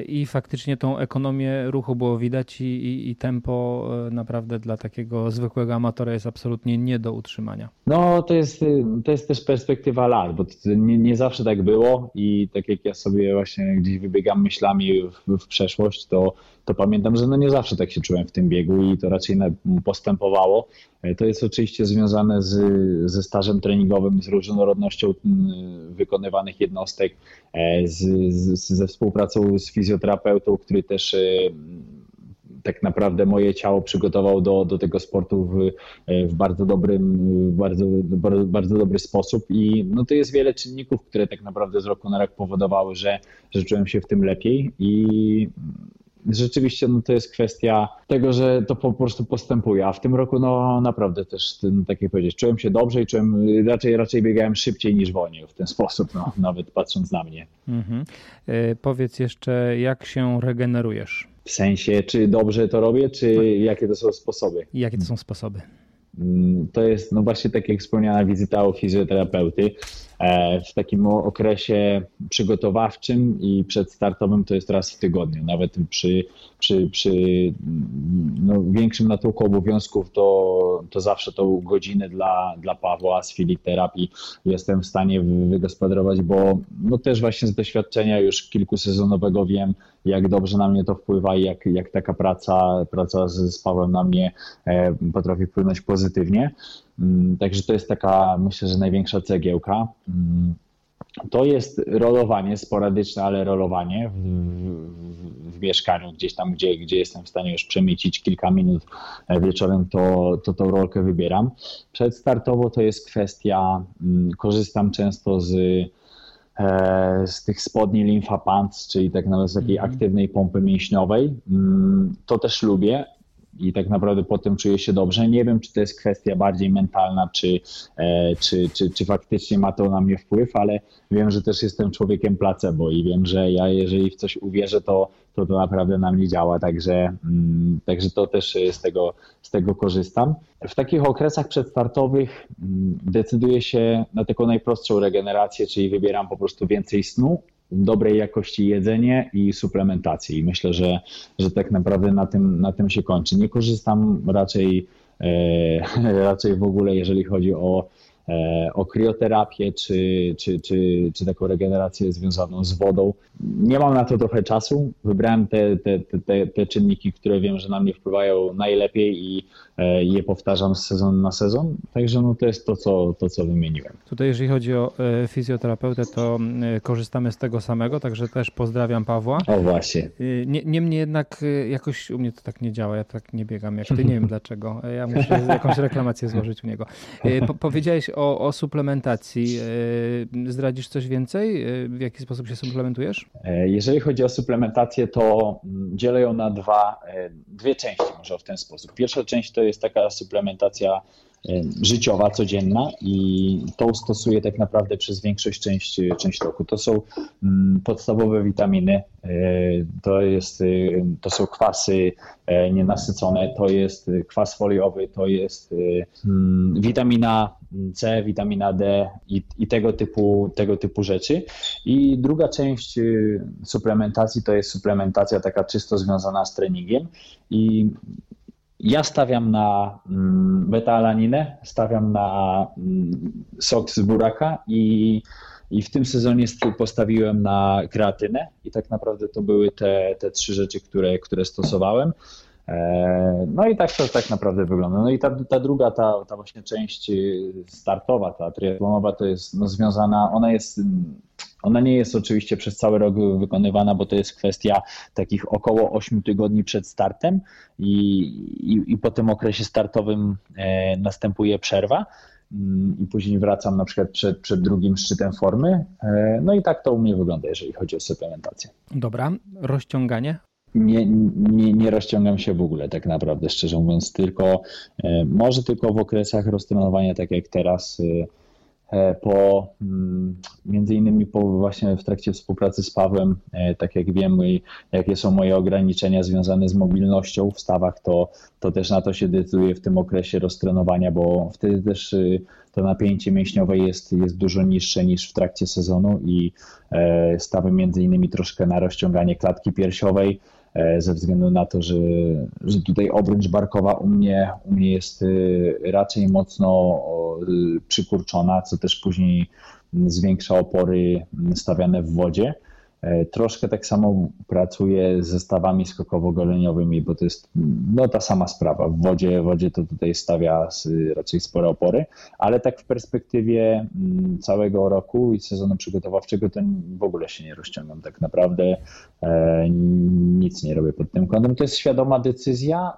i faktycznie tą ekonomię ruchu było widać i, i, i, tempo e, naprawdę dla takiego zwykłego amatora jest absolutnie nie do utrzymania. No to jest, to jest też perspektywa lat, bo nie, nie zawsze tak było i tak jak ja sobie właśnie gdzieś wybiegam myślami w, w przeszłość, to to pamiętam, że no nie zawsze tak się czułem w tym biegu i to raczej postępowało. E, to jest oczywiście związane z, ze stażem treningowym, z różnorodnością wykonywanych jednostek, e, z, z, ze współpracą z fizjoterapeutą, który też e, tak naprawdę moje ciało przygotował do, do tego sportu w, w bardzo dobrym, bardzo, bardzo, bardzo dobry sposób. I no to jest wiele czynników, które tak naprawdę z roku na rok powodowały, że, że czułem się w tym lepiej i rzeczywiście no, to jest kwestia tego, że to po prostu postępuje, a w tym roku no naprawdę też, tak jak powiedzieć, czułem się dobrze i czułem, raczej, raczej biegałem szybciej niż wolniej w ten sposób, no, nawet patrząc na mnie. Mhm. E, powiedz jeszcze, jak się regenerujesz? W sensie, czy dobrze to robię, czy tak. jakie to są sposoby? Jakie to są sposoby? Mm, to jest no właśnie tak jak wspomniana wizyta u fizjoterapeuty. E, w takim okresie przygotowawczym i przedstartowym to jest raz w tygodniu. Nawet przy, przy, przy no, większym natłoku obowiązków to, to zawsze tą godzinę dla, dla Pawła z filik terapii jestem w stanie wygospodarować, bo no też właśnie z doświadczenia już kilkusezonowego wiem, jak dobrze na mnie to wpływa i jak, jak taka praca, praca z, z Pawłem na mnie e, potrafi wpłynąć pozytywnie. Mm, także to jest taka, myślę, że największa cegiełka. Mm, to jest rolowanie, sporadyczne, ale rolowanie w, w, w, mieszkaniu, gdzieś tam, gdzie, gdzie jestem w stanie już przemycić kilka minut wieczorem, to, to tą rolkę wybieram. Przedstartowo to jest kwestia, mm, korzystam często z, e, z tych spodni Lympha Pants, czyli tak nawet z takiej mm -hmm. aktywnej pompy mięśniowej. To też lubię i tak naprawdę potem czuję się dobrze. Nie wiem, czy to jest kwestia bardziej mentalna, czy, e, czy, czy, czy faktycznie ma to na mnie wpływ, ale wiem, że też jestem człowiekiem placebo i wiem, że ja jeżeli w coś uwierzę, to to, to naprawdę na mnie działa, także, mm, także to też z tego, z tego korzystam. W takich okresach przedstartowych mm, decyduję się na taką najprostszą regenerację, czyli wybieram po prostu więcej snu, dobrej jakości jedzenie i suplementację. I myślę, że, że tak naprawdę na tym, na tym się kończy. Nie korzystam raczej, e, raczej w ogóle, jeżeli chodzi o E, o krioterapię czy, czy, czy, czy taką regenerację związaną z wodą. Nie mam na to trochę czasu. Wybrałem te, te, te, te czynniki, które wiem, że na mnie wpływają najlepiej i je powtarzam z sezonu na sezon. Także no to jest to, co, to, co wymieniłem. Tutaj jeżeli chodzi o e, fizjoterapeutę, to korzystamy z tego samego, także też pozdrawiam Pawła. O właśnie. Niemniej jednak jakoś u mnie to tak nie działa, ja tak nie biegam jak ty, nie wiem dlaczego. Ja muszę jakąś reklamację złożyć u niego. Po, powiedziałeś o, o suplementacji. E, zdradzisz coś więcej? E, w jaki sposób się suplementujesz? E, jeżeli chodzi o suplementację, to mm, dzielę ją na dwa, dwie części, może w ten sposób. Pierwsza część to jest taka suplementacja życiowa, codzienna i tą stosuję tak naprawdę przez większość część, część roku. To są mm, podstawowe witaminy, to, jest, to są kwasy nienasycone, to jest kwas foliowy, to jest mm, witamina C, witamina D i, i, tego, typu, tego typu rzeczy. I druga część suplementacji to jest suplementacja taka czysto związana z treningiem i ja stawiam na mm, beta-alaninę, stawiam na mm, sok z buraka i, i w tym sezonie postawiłem na kreatynę i tak naprawdę to były te, te trzy rzeczy, które, które stosowałem. E, no i tak to tak naprawdę wygląda. No i ta, ta druga, ta, ta właśnie część startowa, ta triatlonowa, to jest no, związana, ona jest ona nie jest oczywiście przez cały rok wykonywana, bo to jest kwestia takich około 8 tygodni przed startem i, i, i po tym okresie startowym e, następuje przerwa mm, i później wracam na przykład przed, przed drugim szczytem formy. E, no i tak to u mnie wygląda, jeżeli chodzi o suplementację. Dobra, rozciąganie? Nie, nie, nie rozciągam się w ogóle, tak naprawdę, szczerze mówiąc, tylko e, może tylko w okresach roztrenowania, tak jak teraz po mm, między innymi po właśnie w trakcie współpracy z Pawłem, e, tak jak wiemy, jakie są moje ograniczenia związane z mobilnością w stawach, to, to też na to się decyduje w tym okresie roztrenowania, bo wtedy też y, to napięcie mięśniowe jest, jest dużo niższe niż w trakcie sezonu i e, stawy między innymi troszkę na rozciąganie klatki piersiowej, E, ze względu na to, że, że tutaj obręcz barkowa u mnie, u mnie jest y, raczej mocno przykurczona, co też później zwiększa opory stawiane w wodzie. E, troszkę tak samo pracuję z zestawami skokowo-goleniowymi, bo to jest no, ta sama sprawa. W wodzie, w wodzie to tutaj stawia raczej spore opory, ale tak w perspektywie mm, całego roku i sezonu przygotowawczego to w ogóle się nie rozciągam. Tak naprawdę e, nic nie robię pod tym kątem. To jest świadoma decyzja.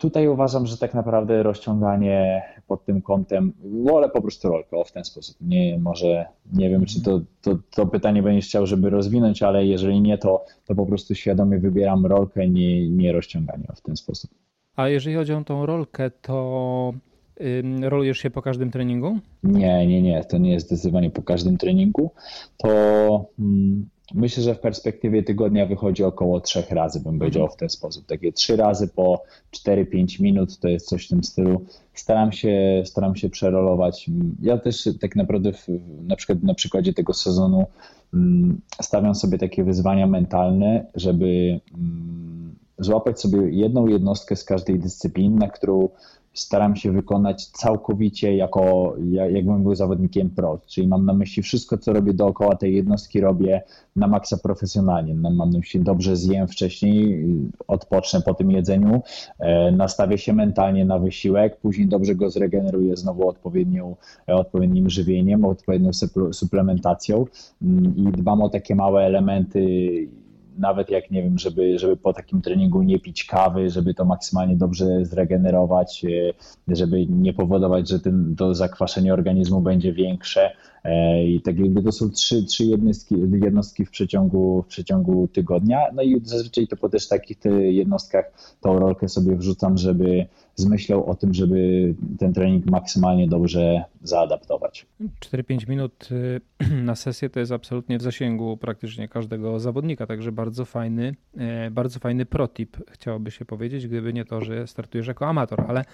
Mm, Tutaj uważam, że tak naprawdę rozciąganie pod tym kątem, wolę po prostu rolkę w ten sposób. Nie, może nie wiem, czy to, to, to pytanie będziesz chciał, żeby rozwinąć, ale jeżeli nie, to, to po prostu świadomie wybieram rolkę, nie, nie rozciąganie w ten sposób. A jeżeli chodzi o tą rolkę, to rolujesz się po każdym treningu? Nie, nie, nie. To nie jest zdecydowanie po każdym treningu. To. Myślę, że w perspektywie tygodnia wychodzi około trzech razy, bym powiedział w ten sposób. Takie trzy razy po 4-5 minut to jest coś w tym stylu. Staram się, staram się przerolować. Ja też tak naprawdę w, na przykład na przykładzie tego sezonu mm, stawiam sobie takie wyzwania mentalne, żeby mm, złapać sobie jedną jednostkę z każdej dyscypliny, na którą staram się wykonać całkowicie jako, jakbym był zawodnikiem pro, czyli mam na myśli wszystko, co robię dookoła tej jednostki, robię na maksa profesjonalnie. No, mam na myśli dobrze zjem wcześniej, odpocznę po tym jedzeniu, e, nastawię się mentalnie na wysiłek, później dobrze go zregeneruję znowu odpowiednią, odpowiednim żywieniem, odpowiednią suplementacją mm, i dbam o takie małe elementy nawet jak nie wiem, żeby, żeby po takim treningu nie pić kawy, żeby to maksymalnie dobrze zregenerować, e, żeby nie powodować, że ten, to zakwaszenie organizmu będzie większe, I tak jakby to są trzy, trzy jednostki, jednostki w, przeciągu, w przeciągu tygodnia. No i zazwyczaj to po też takich jednostkach tą rolkę sobie wrzucam, żeby z myślą o tym, żeby ten trening maksymalnie dobrze zaadaptować. 4-5 minut y, na sesję to jest absolutnie w zasięgu praktycznie każdego zawodnika, także bardzo fajny, e, bardzo fajny protip chciałoby się powiedzieć, gdyby nie to, że startujesz jako amator, ale,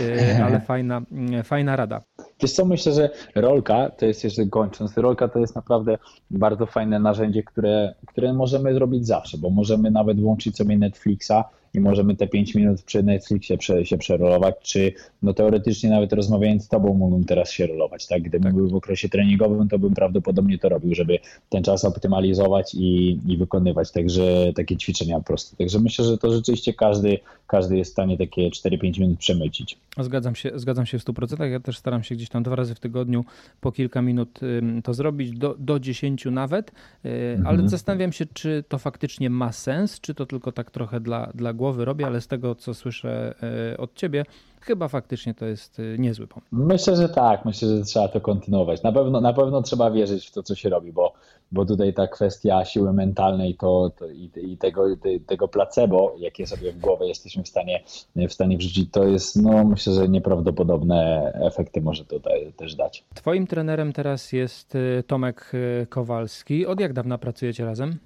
e, ale fajna, fajna rada. Wiesz co, myślę, że rolka, to jest jeszcze kończąc, rolka to jest naprawdę bardzo fajne narzędzie, które, które możemy zrobić zawsze, bo możemy nawet włączyć sobie Netflixa i możemy te 5 minut przy Netflixie prze, się przerolować, czy no teoretycznie nawet rozmawiając z tobą mógłbym teraz się rolować, tak? Gdybym tak. był w okresie treningowym, to bym prawdopodobnie to robił, żeby ten czas optymalizować i, i wykonywać także takie ćwiczenia po prostu. Także myślę, że to rzeczywiście każdy, każdy jest w stanie takie 4-5 minut przemycić. Zgadzam się, zgadzam się w 100%. Ja też staram się gdzieś tam dwa razy w tygodniu po kilka minut to zrobić, do, do 10 nawet, y, ale mhm. zastanawiam się, czy to faktycznie ma sens, czy to tylko tak trochę dla, dla głowy robię, ale z tego, co słyszę e, od ciebie, chyba faktycznie to jest e, niezły pomysł. Myślę, że tak. Myślę, że trzeba to kontynuować. Na pewno, na pewno trzeba wierzyć w to, co się robi, bo, bo tutaj ta kwestia siły mentalnej to, to i, i, tego, tego placebo, jakie sobie w głowę jesteśmy w stanie, w stanie wrzucić, to jest, no myślę, że nieprawdopodobne efekty może to też dać. Twoim trenerem teraz jest e, Tomek Kowalski. Od jak dawna pracujecie razem?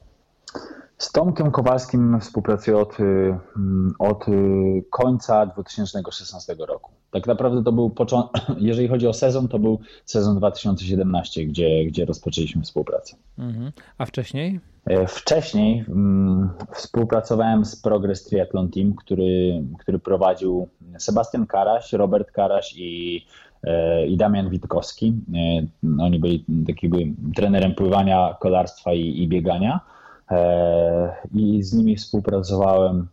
Z Tomkiem Kowalskim współpracuję od, y, mm, od y, końca 2016 roku. Tak naprawdę to był początek, jeżeli chodzi o sezon, to był sezon 2017, gdzie, gdzie rozpoczęliśmy współpracę. Mhm. A wcześniej? E, wcześniej um, współpracowałem z Progress Triathlon Team, który, który prowadził Sebastian Karaś, Robert Karaś i, e, i Damian Witkowski. E, oni byli takim trenerem pływania, kolarstwa i, i biegania. E, i z nimi współpracowałem.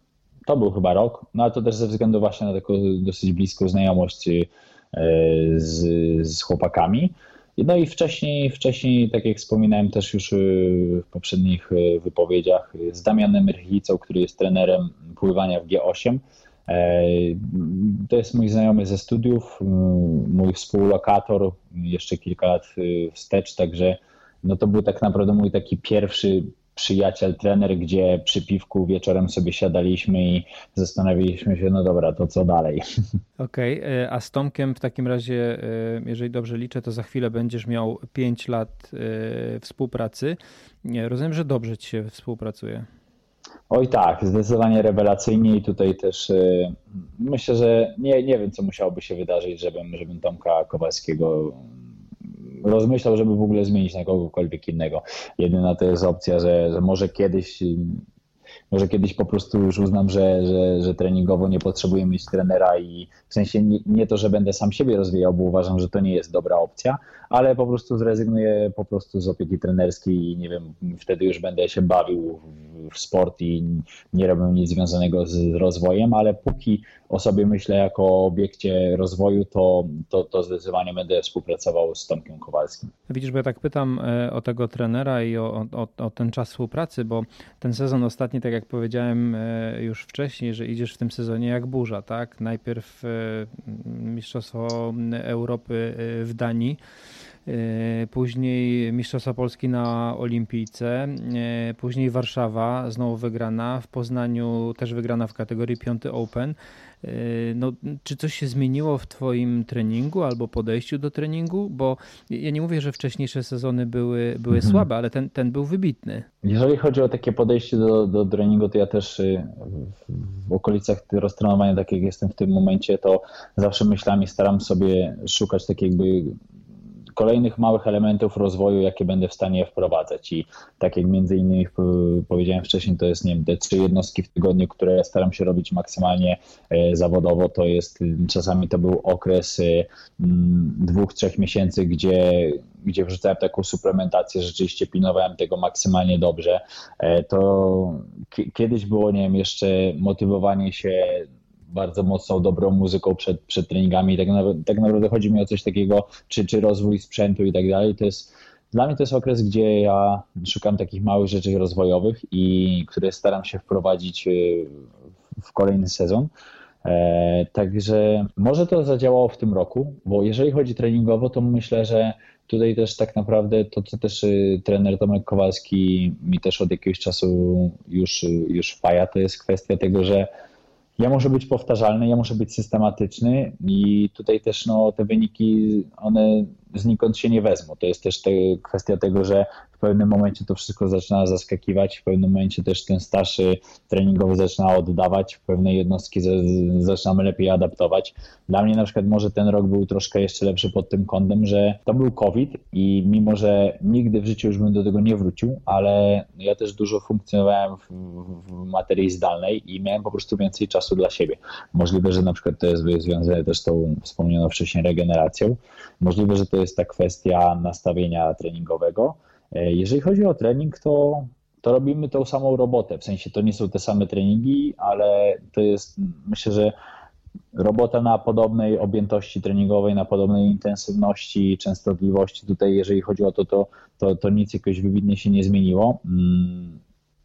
To był chyba rok, no ale to też ze względu właśnie na taką dosyć bliską znajomość e, z, z chłopakami. No i wcześniej, wcześniej, tak jak wspominałem też już e, w poprzednich wypowiedziach, z Damianem Rychlicą, który jest trenerem pływania w G8. To jest mój znajomy ze studiów, mój współlokator jeszcze kilka lat wstecz, także no to był tak naprawdę mój taki pierwszy przyjaciel, trener, gdzie przy piwku wieczorem sobie siadaliśmy i zastanawialiśmy się, no dobra, to co dalej. Okej, okay. E, a z Tomkiem w takim razie, e, jeżeli dobrze liczę, to za chwilę będziesz miał 5 lat e, współpracy. Rozumiem, że dobrze ci się współpracuje. Oj tak, zdecydowanie rewelacyjnie i tutaj też myślę, że nie, nie wiem, co musiałoby się wydarzyć, żebym, żebym Tomka Kowalskiego rozmyślał, żeby w ogóle zmienić na kogokolwiek innego. Jedyna to jest opcja, że, że może kiedyś może kiedyś po prostu już uznam, że, że, że treningowo nie potrzebuję mieć trenera i w sensie nie, nie, to, że będę sam siebie rozwijał, bo uważam, że to nie jest dobra opcja, ale po prostu zrezygnuję po prostu z opieki trenerskiej i nie wiem, wtedy już będę się bawił w sport i nie robię nic związanego z rozwojem, ale póki o sobie myślę jako o obiekcie rozwoju, to, to, to zdecydowanie będę współpracował z Tomkiem Kowalskim. Widzisz, bo ja tak pytam e, o tego trenera i o, o, o ten czas współpracy, bo ten sezon ostatni, tak jak powiedziałem e, już wcześniej, że idziesz w tym sezonie jak burza, tak? Najpierw e, Mistrzostwo Europy w Danii, E, później Mistrzostwa Polski na Olimpijce, e, później Warszawa, znowu wygrana, w Poznaniu też wygrana w kategorii 5 Open. E, no, czy coś się zmieniło w Twoim treningu albo podejściu do treningu? Bo ja nie mówię, że wcześniejsze sezony były, były mhm. słabe, ale ten, ten był wybitny. Jeżeli chodzi o takie podejście do, do treningu, to ja też w okolicach roztrenowania, tak jak jestem w tym momencie, to zawsze myślami staram sobie szukać tak jakby kolejnych małych elementów rozwoju, jakie będę w stanie wprowadzać. I tak jak między innymi powiedziałem wcześniej, to jest nie wiem, te trzy jednostki w tygodniu, które staram się robić maksymalnie e, zawodowo. To jest czasami to był okres e, dwóch, trzech miesięcy, gdzie gdzie wrzucałem taką suplementację, rzeczywiście pilnowałem tego maksymalnie dobrze. E, to kiedyś było, nie wiem, jeszcze motywowanie się bardzo mocną, dobrą muzyką przed, przed treningami. Tak, na, tak naprawdę chodzi mi o coś takiego, czy, czy rozwój sprzętu i tak dalej. To jest, dla mnie to jest okres, gdzie ja szukam takich małych rzeczy rozwojowych i które staram się wprowadzić y, w kolejny sezon. E, także może to zadziałało w tym roku, bo jeżeli chodzi treningowo, to myślę, że tutaj też tak naprawdę to, co też y, trener Tomek Kowalski mi też od jakiegoś czasu już, już wpaja, to jest kwestia tego, że ja muszę być powtarzalny, ja muszę być systematyczny i tutaj też no, te wyniki, one znikąd się nie wezmą. To jest też te, kwestia tego, że w pewnym momencie to wszystko zaczyna zaskakiwać, w pewnym momencie też ten starszy treningowy zaczyna oddawać, pewne jednostki zaczynamy lepiej adaptować. Dla mnie na przykład może ten rok był troszkę jeszcze lepszy pod tym kątem, że to był COVID i mimo, że nigdy w życiu już bym do tego nie wrócił, ale ja też dużo funkcjonowałem w, w materii zdalnej i miałem po prostu więcej czasu dla siebie. Możliwe, że na przykład to jest związane też z tą wspomnianą wcześniej regeneracją. Możliwe, że to jest ta kwestia nastawienia treningowego. E, jeżeli chodzi o trening, to, to robimy tą samą robotę. W sensie to nie są te same treningi, ale to jest, myślę, że robota na podobnej objętości treningowej, na podobnej intensywności, częstotliwości. Tutaj, jeżeli chodzi o to, to, to, to nic jakoś wybitnie się nie zmieniło.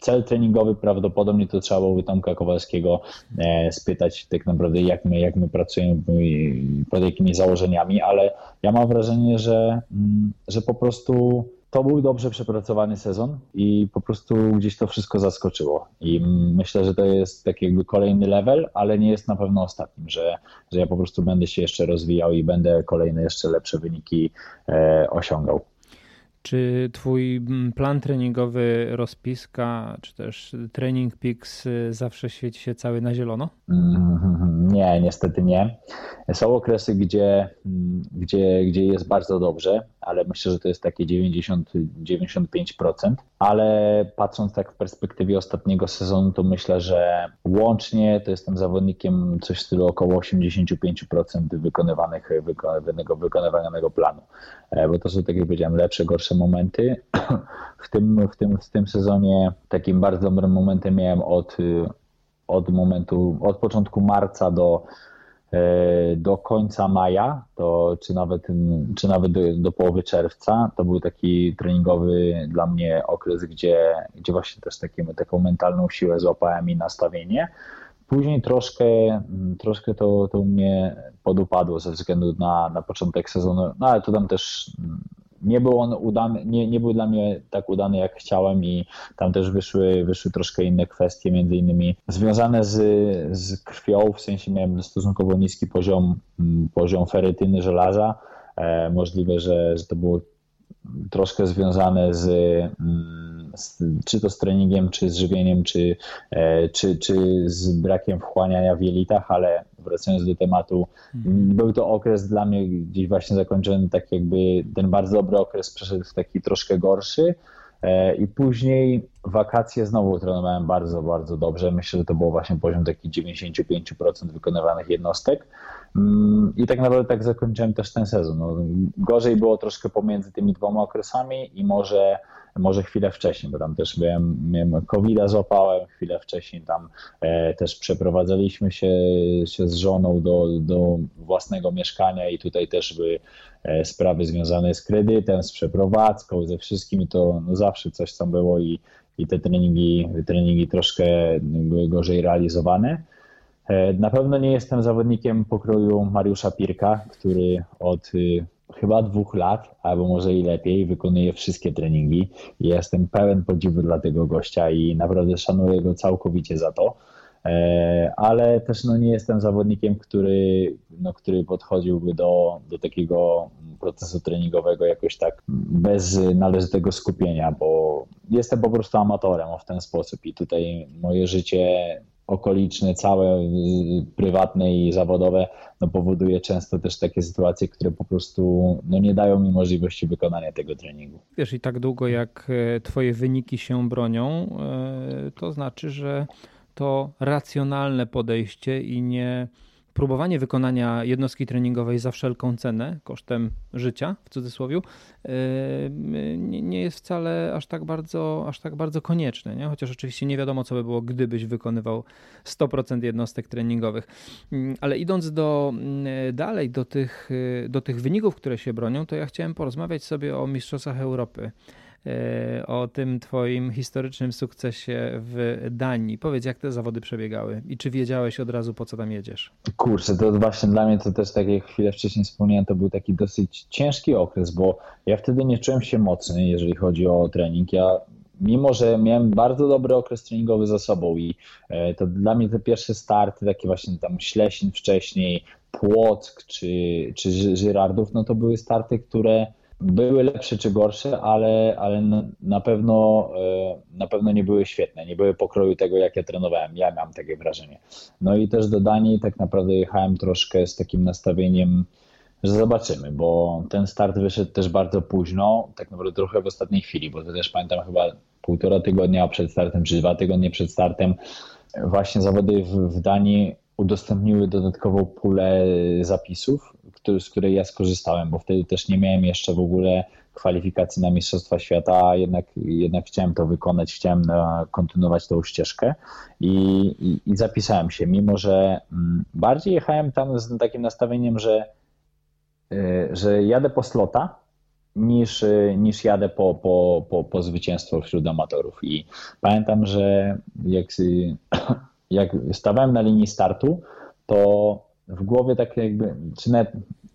Cel treningowy prawdopodobnie to trzeba było Tomka Kowalskiego e, spytać tak naprawdę, jak my, jak my pracujemy, pod jakimi założeniami, ale ja mam wrażenie, że, mm, że po prostu to był dobrze przepracowany sezon i po prostu gdzieś to wszystko zaskoczyło. I myślę, że to jest taki jakby kolejny level, ale nie jest na pewno ostatnim, że, że ja po prostu będę się jeszcze rozwijał i będę kolejne jeszcze lepsze wyniki e, osiągał. Czy twój mm, plan treningowy, rozpiska, czy też trening Pix y, zawsze świeci się cały na zielono? Mm, nie, niestety nie. Są okresy, gdzie, mm, gdzie, gdzie jest bardzo dobrze, ale myślę, że to jest takie 90-95%. Ale patrząc tak w perspektywie ostatniego sezonu, to myślę, że łącznie to jestem zawodnikiem coś w stylu około 85% wykonywanych, wykonywanego, wykonywanego planu. E, bo to są, tak jak powiedziałem, lepsze, gorsze momenty. W tym, w tym, w tym sezonie takim bardzo dobrym momentem miałem od, od momentu, od początku marca do E, do końca maja, to czy nawet, czy nawet do, do, połowy czerwca, to był taki treningowy dla mnie okres, gdzie, gdzie właśnie też taki, taką mentalną siłę złapałem i nastawienie. Później troszkę, troszkę to, to mnie podupadło ze względu na, na początek sezonu, no ale to tam też nie był on udany, nie, nie był dla mnie tak udany, jak chciałem i tam też wyszły, wyszły troszkę inne kwestie, między innymi związane z, z krwią, w sensie miałem stosunkowo niski poziom, mm, poziom ferytyny żelaza. E, możliwe, że, że to było troszkę związane z, mm, z, czy to z treningiem, czy z żywieniem, czy, e, czy, czy z brakiem wchłaniania w jelitach, ale wracając do tematu, mhm. był to okres dla mnie gdzieś właśnie zakończony, tak jakby ten bardzo dobry okres przeszedł w taki troszkę gorszy. E, I później wakacje znowu trenowałem bardzo, bardzo dobrze. Myślę, że to było właśnie poziom taki 95% wykonywanych jednostek. Mm, I tak naprawdę tak zakończyłem też ten sezon. No, gorzej było troszkę pomiędzy tymi dwoma okresami i może może chwilę wcześniej, bo tam też miałem, miałem COVID-a złapałem, chwilę wcześniej tam e, też przeprowadzaliśmy się, się z żoną do, do własnego mieszkania i tutaj też były e, sprawy związane z kredytem, z przeprowadzką, ze wszystkim to no zawsze coś tam było i, i te treningi, treningi troszkę były gorzej realizowane. E, na pewno nie jestem zawodnikiem pokroju Mariusza Pirka, który od y, chyba dwóch lat, albo może i lepiej, wykonuje wszystkie treningi. Jestem pełen podziwu dla tego gościa i naprawdę szanuję go całkowicie za to. E, ale też no, nie jestem zawodnikiem, który, no, który podchodziłby do, do takiego procesu treningowego jakoś tak bez należytego skupienia, bo jestem po prostu amatorem w ten sposób i tutaj moje życie okoliczne, całe y, prywatne i zawodowe, no powoduje często też takie sytuacje, które po prostu no nie dają mi możliwości wykonania tego treningu. Wiesz, i tak długo jak e, twoje wyniki się bronią, e, to znaczy, że to racjonalne podejście i nie próbowanie wykonania jednostki treningowej za wszelką cenę, kosztem życia, w cudzysłowie, nie jest wcale aż tak bardzo, aż tak bardzo konieczne. Nie? Chociaż oczywiście nie wiadomo, co by było, gdybyś wykonywał 100% jednostek treningowych. Mm, ale idąc do, mm, dalej do tych, do tych wyników, które się bronią, to ja chciałem porozmawiać sobie o Mistrzostwach Europy o tym twoim historycznym sukcesie w Danii. Powiedz, jak te zawody przebiegały i czy wiedziałeś od razu, po co tam jedziesz? Kurczę, to właśnie dla mnie to też, tak jak chwilę wcześniej wspomniałem, to był taki dosyć ciężki okres, bo ja wtedy nie czułem się mocny, jeżeli chodzi o trening. Ja mimo że miałem bardzo dobry okres treningowy za sobą i e, to dla mnie te pierwsze starty, takie właśnie tam Ślesin wcześniej, Płock czy, czy Żyrardów, no to były starty, które były lepsze czy gorsze, ale, ale na, pewno, e, na pewno nie były świetne, nie były pokroju tego, jak ja trenowałem. Ja mam takie wrażenie. No i też do Danii tak naprawdę jechałem troszkę z takim nastawieniem, że zobaczymy, bo ten start wyszedł też bardzo późno, tak naprawdę trochę w ostatniej chwili, bo to też pamiętam chyba półtora tygodnia przed startem, czy dwa tygodnie przed startem, właśnie zawody w, w Danii udostępniły dodatkową pulę zapisów, który, z której ja skorzystałem, bo wtedy też nie miałem jeszcze w ogóle kwalifikacji na Mistrzostwa Świata, a jednak, jednak chciałem to wykonać, chciałem kontynuować tą ścieżkę i, i, i zapisałem się, mimo że mm, bardziej jechałem tam z takim nastawieniem, że, y, że jadę po slota, niż, y, niż jadę po, po, po, po zwycięstwo wśród amatorów. I pamiętam, że jak, jak stawałem na linii startu, to w głowie tak jakby, czy na,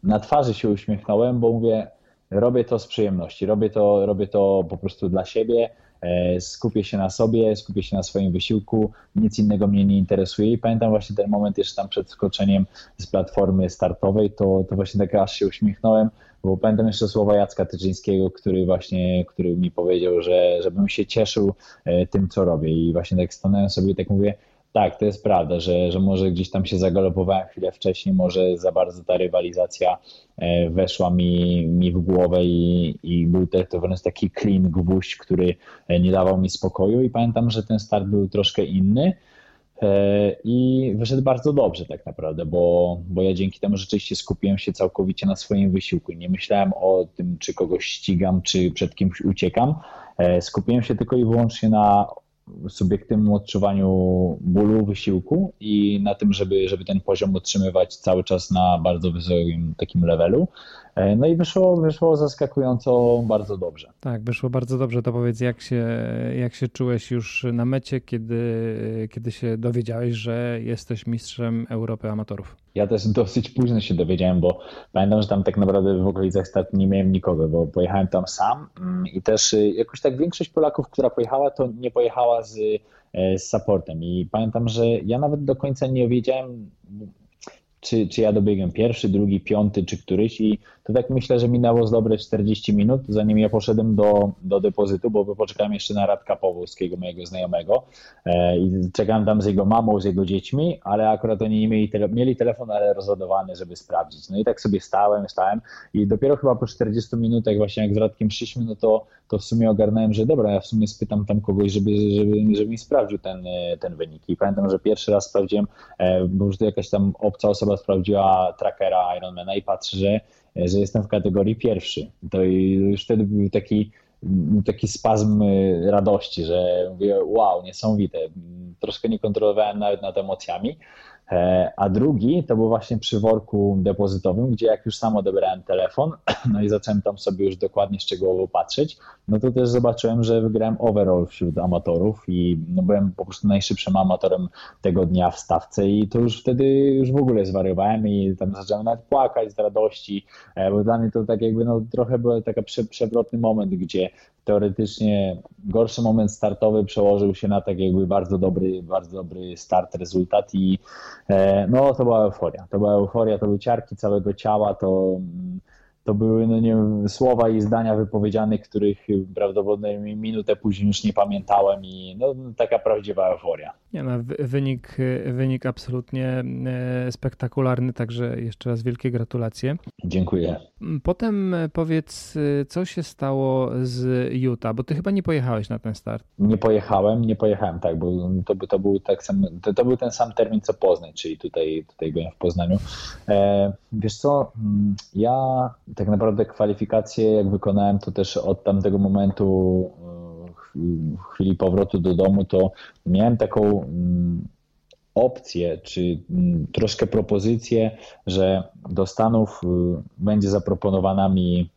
na twarzy się uśmiechnąłem, bo mówię, robię to z przyjemności, robię to, robię to po prostu dla siebie, e, skupię się na sobie, skupię się na swoim wysiłku, nic innego mnie nie interesuje. I pamiętam właśnie ten moment jeszcze tam przed skoczeniem z platformy startowej, to, to właśnie tak aż się uśmiechnąłem, bo pamiętam jeszcze słowa Jacka Tyczyńskiego, który właśnie, który mi powiedział, że żebym się cieszył e, tym, co robię. I właśnie tak stanąłem sobie i tak mówię, tak, to jest prawda, że, że może gdzieś tam się zagalopowałem chwilę wcześniej, może za bardzo ta rywalizacja e, weszła mi, mi w głowę i, i był to, to wręcz taki clean gwóźdź, który e, nie dawał mi spokoju i pamiętam, że ten start był troszkę inny e, i wyszedł bardzo dobrze tak naprawdę, bo, bo ja dzięki temu rzeczywiście skupiłem się całkowicie na swoim wysiłku. Nie myślałem o tym, czy kogoś ścigam, czy przed kimś uciekam. Skupiłem się tylko i wyłącznie na subiektywnym odczuwaniu bólu, wysiłku i na tym, żeby, żeby ten poziom utrzymywać cały czas na bardzo wysokim takim levelu. E, no i wyszło, wyszło zaskakująco bardzo dobrze. Tak, wyszło bardzo dobrze. To powiedz, jak się, jak się czułeś już na mecie, kiedy, kiedy się dowiedziałeś, że jesteś mistrzem Europy amatorów? Ja też dosyć późno się dowiedziałem, bo pamiętam, że tam tak naprawdę w okolicach startu nie miałem nikogo, bo pojechałem tam sam mm, i też y, jakoś tak większość Polaków, która pojechała, to nie pojechała z, e, z supportem. I pamiętam, że ja nawet do końca nie wiedziałem, czy, czy ja dobiegłem pierwszy, drugi, piąty, czy któryś i to tak myślę, że minęło z dobre 40 minut, zanim ja poszedłem do, do depozytu, bo poczekałem jeszcze na Radka Powolskiego, mojego znajomego e, i czekałem tam z jego mamą, z jego dziećmi, ale akurat oni mieli, tele, mieli telefon, ale rozładowany, żeby sprawdzić. No i tak sobie stałem, stałem i dopiero chyba po 40 minutach właśnie jak z Radkiem szliśmy, no to, to w sumie ogarnąłem, że dobra, ja w sumie spytam tam kogoś, żeby, żeby, żeby mi sprawdził ten, ten wynik i pamiętam, że pierwszy raz sprawdziłem, e, bo już to jakaś tam obca osoba sprawdziła trackera Ironmana i patrzę, że że jestem w kategorii pierwszy. To już wtedy był taki, taki spazm radości, że mówię, wow, niesamowite. Troszkę nie kontrolowałem nawet nad emocjami, E, a drugi to był właśnie przy worku depozytowym, gdzie jak już sam odebrałem telefon, no i zacząłem tam sobie już dokładnie szczegółowo patrzeć, no to też zobaczyłem, że wygrałem overall wśród amatorów i no byłem po prostu najszybszym amatorem tego dnia w stawce i to już wtedy już w ogóle zwariowałem i tam zacząłem nawet płakać z radości, e, bo dla mnie to tak jakby no trochę był taki przewrotny moment, gdzie teoretycznie gorszy moment startowy przełożył się na tak jakby bardzo dobry, bardzo dobry start, rezultat i e, no to była euforia. To była euforia, to były ciarki całego ciała, to mm, to były no nie wiem, słowa i zdania wypowiedziane, których prawdopodobnie minutę później już nie pamiętałem i no, taka prawdziwa euforia. Nie no, wynik, wynik absolutnie e, spektakularny, także jeszcze raz wielkie gratulacje. Dziękuję. Potem powiedz, co się stało z Utah, bo ty chyba nie pojechałeś na ten start. Nie pojechałem, nie pojechałem, tak, bo to, to, był, tak sam, to, to był ten sam termin co Poznań, czyli tutaj, tutaj byłem w Poznaniu. E, wiesz co, mm, ja tak naprawdę kwalifikacje, jak wykonałem, to też od tamtego momentu, e, w chwili powrotu do domu, to miałem taką mm, opcję, czy mm, troszkę propozycję, że do Stanów y, będzie zaproponowana mi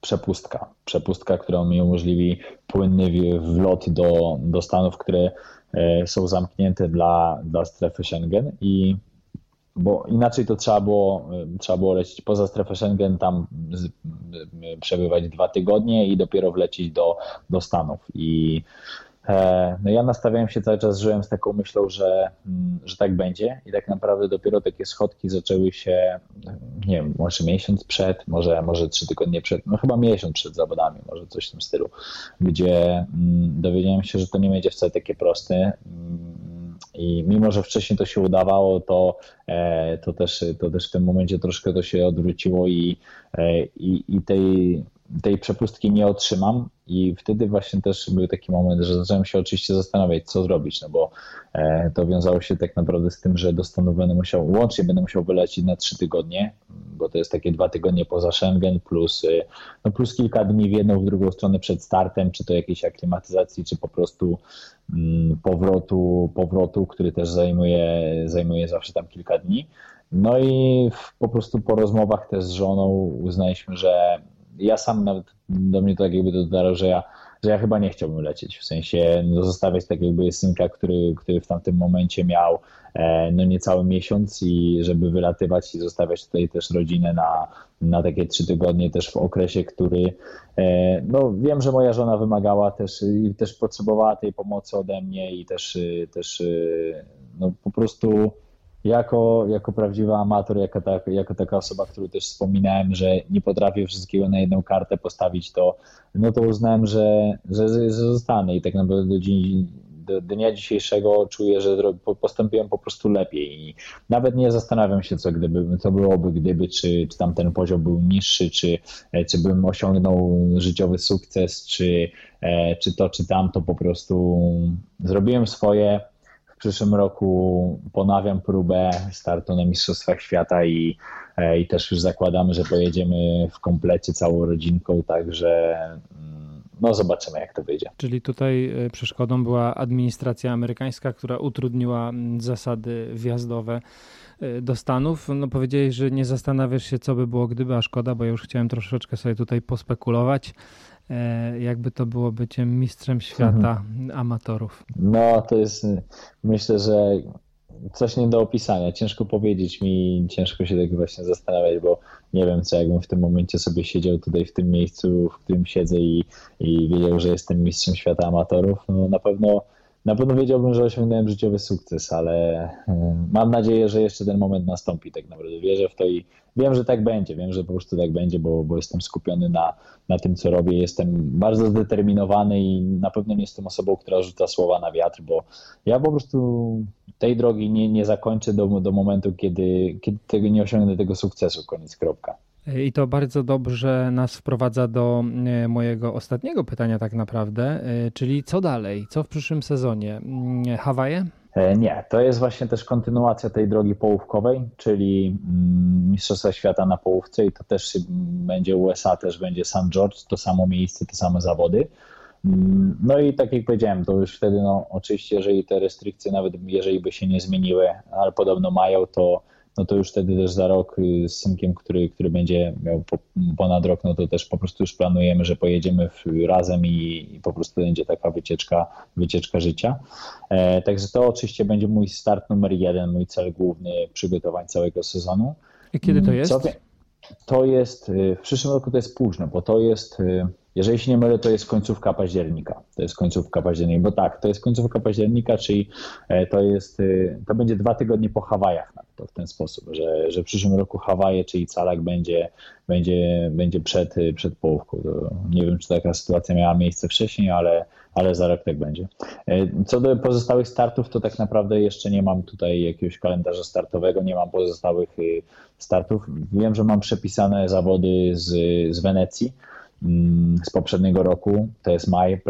przepustka. Przepustka, która mi umożliwi płynny wlot do, do Stanów, które e, są zamknięte dla, dla strefy Schengen i bo inaczej to trzeba było, trzeba było lecieć poza strefę Schengen, tam z, przebywać dwa tygodnie i dopiero wlecieć do, do Stanów. I E, no ja nastawiałem się cały czas, żyłem z taką myślą, że, mm, że tak będzie i tak naprawdę dopiero takie schodki zaczęły się, nie wiem, może miesiąc przed, może, może trzy tygodnie przed, no chyba miesiąc przed zawodami, może coś w tym stylu, gdzie mm, dowiedziałem się, że to nie będzie wcale takie proste mm, i mimo, że wcześniej to się udawało, to, e, to, też, to też w tym momencie troszkę to się odwróciło i, e, i, i tej tej przepustki nie otrzymam i wtedy właśnie też był taki moment, że zacząłem się oczywiście zastanawiać, co zrobić, no bo e, to wiązało się tak naprawdę z tym, że do Stanów będę musiał, łącznie będę musiał wylecieć na trzy tygodnie, bo to jest takie dwa tygodnie poza Schengen, plus, e, no plus kilka dni w jedną, w drugą stronę przed startem, czy to jakiejś aklimatyzacji, czy po prostu mm, powrotu, powrotu, który też zajmuje, zajmuje zawsze tam kilka dni. No i po prostu po rozmowach też z żoną uznaliśmy, że ja sam nawet do mnie to tak jakby dotarło, że ja, że ja chyba nie chciałbym lecieć. W sensie no, zostawiać tak jakby synka, który, który w tamtym momencie miał e, no niecały miesiąc i żeby wylatywać i zostawiać tutaj też rodzinę na, na takie trzy tygodnie też w okresie, który e, no wiem, że moja żona wymagała też i też potrzebowała tej pomocy ode mnie i też, też no po prostu jako, jako prawdziwy amator, jako, ta, jako taka osoba, którą też wspominałem, że nie potrafię wszystkiego na jedną kartę postawić, to, no to uznałem, że, że, że zostanę i tak naprawdę do, dzień, do dnia dzisiejszego czuję, że postąpiłem po prostu lepiej i nawet nie zastanawiam się, co, gdyby, co byłoby, gdyby, czy, czy tam ten poziom był niższy, czy, czy bym osiągnął życiowy sukces, czy, e, czy to, czy tamto, po prostu zrobiłem swoje, przyszłym roku ponawiam próbę startu na Mistrzostwach Świata i, e, i też już zakładamy, że pojedziemy w komplecie całą rodzinką, także mm, no zobaczymy jak to wyjdzie. Czyli tutaj e, przeszkodą była administracja amerykańska, która utrudniła zasady wjazdowe e, do Stanów. No powiedziałeś, że nie zastanawiasz się, co by było gdyby, a szkoda, bo ja już chciałem troszeczkę sobie tutaj pospekulować. E, jakby to było bycie mistrzem świata mhm. amatorów? No, to jest, myślę, że coś nie do opisania. Ciężko powiedzieć mi, ciężko się tak właśnie zastanawiać, bo nie wiem, co jakbym w tym momencie sobie siedział tutaj w tym miejscu, w którym siedzę i, i wiedział, że jestem mistrzem świata amatorów. No, na pewno na pewno wiedziałbym, że osiągnąłem życiowy sukces, ale e, mam nadzieję, że jeszcze ten moment nastąpi tak naprawdę. Wierzę w to i wiem, że tak będzie. Wiem, że po prostu tak będzie, bo, bo jestem skupiony na, na tym, co robię. Jestem bardzo zdeterminowany i na pewno nie jestem osobą, która rzuca słowa na wiatr, bo ja po prostu tej drogi nie, nie zakończę do, do momentu, kiedy, kiedy tego nie osiągnę tego sukcesu. Koniec, kropka. I to bardzo dobrze nas wprowadza do e, mojego ostatniego pytania, tak naprawdę, e, czyli co dalej? Co w przyszłym sezonie? Mm, Hawaje? E, nie, to jest właśnie też kontynuacja tej drogi połówkowej, czyli mm, Mistrzostwa Świata na połówce i to też będzie USA, też będzie St. George, to samo miejsce, te same zawody. Mm, no i tak jak powiedziałem, to już wtedy, no oczywiście, jeżeli te restrykcje, nawet jeżeli by się nie zmieniły, ale podobno mają, to no to już wtedy też za rok y, z synkiem, który, który będzie miał ponad rok, no to też po prostu już planujemy, że pojedziemy razem i, i po prostu będzie taka wycieczka, wycieczka życia. E, także to oczywiście będzie mój start numer jeden, mój cel główny przygotowań całego sezonu. I kiedy to jest? Co, to jest, y, w przyszłym roku to jest późno, bo to jest, y, jeżeli się nie mylę, to jest końcówka października. To jest końcówka października, bo tak, to jest końcówka października, czyli e, to jest, to będzie dwa tygodnie po Hawajach to w ten sposób, że, że w przyszłym roku Hawaje, czyli Calak będzie, będzie, będzie przed, przed połówką. To nie wiem, czy taka sytuacja miała miejsce wcześniej, ale, ale za rok tak będzie. E, co do pozostałych startów, to tak naprawdę jeszcze nie mam tutaj jakiegoś kalendarza startowego, nie mam pozostałych startów. Wiem, że mam przepisane zawody z, z Wenecji, z poprzedniego roku, to jest maj,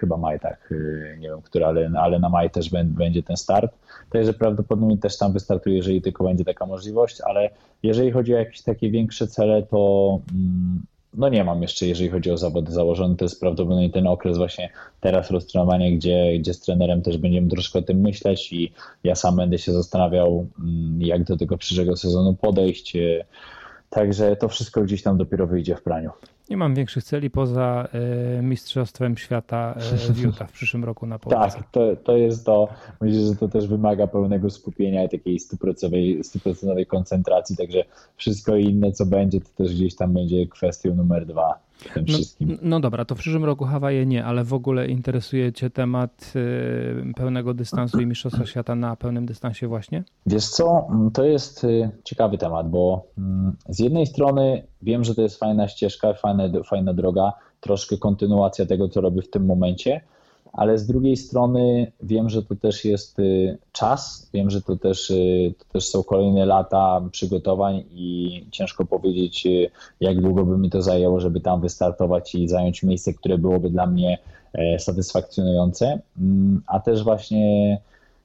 chyba maj, tak, y, nie wiem, który, ale, ale na maj też będzie ten start. Także prawdopodobnie też tam wystartuje, jeżeli tylko będzie taka możliwość, ale jeżeli chodzi o jakieś takie większe cele, to mm, no nie mam jeszcze, jeżeli chodzi o zawody założone, to jest prawdopodobnie ten okres właśnie teraz roztrenowania, gdzie, gdzie z trenerem też będziemy troszkę o tym myśleć i ja sam będę się zastanawiał, mm, jak do tego przyszłego sezonu podejść. Także to wszystko gdzieś tam dopiero wyjdzie w praniu. Nie mam większych celi poza e, Mistrzostwem Świata e, w Utah w przyszłym roku na Polsce. Tak, to, to jest to. Myślę, że to też wymaga pełnego skupienia i takiej stuprocentowej, koncentracji, także wszystko inne, co będzie, to też gdzieś tam będzie kwestią numer dwa tym no, wszystkim. No dobra, to w przyszłym roku Hawaje nie, ale w ogóle interesuje Cię temat y, pełnego dystansu i Mistrzostwa Świata na pełnym dystansie właśnie? Wiesz co, mm, to jest y, ciekawy temat, bo mm, z jednej strony wiem, że to jest fajna ścieżka, fajna, fajna droga, troszkę kontynuacja tego, co robię w tym momencie, ale z drugiej strony wiem, że to też jest y, czas, wiem, że to też, y, to też są kolejne lata przygotowań i ciężko powiedzieć, y, jak długo by mi to zajęło, żeby tam wystartować i zająć miejsce, które byłoby dla mnie e, satysfakcjonujące, mm, a też właśnie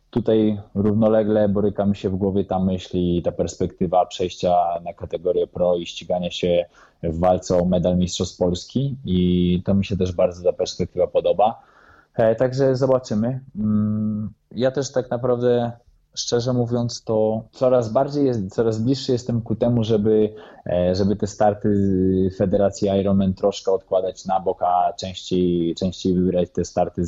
tutaj równolegle boryka mi się w głowie ta myśl i ta perspektywa przejścia na kategorię pro i ścigania się w walce o medal Mistrzostw Polski. I to mi się też bardzo ta perspektywa podoba. E, także zobaczymy. Mm, ja też tak naprawdę, szczerze mówiąc, to coraz bardziej, coraz bliższy jestem ku temu, żeby, e, żeby te starty Federacji Ironman troszkę odkładać na bok, a częściej, częściej wybierać te starty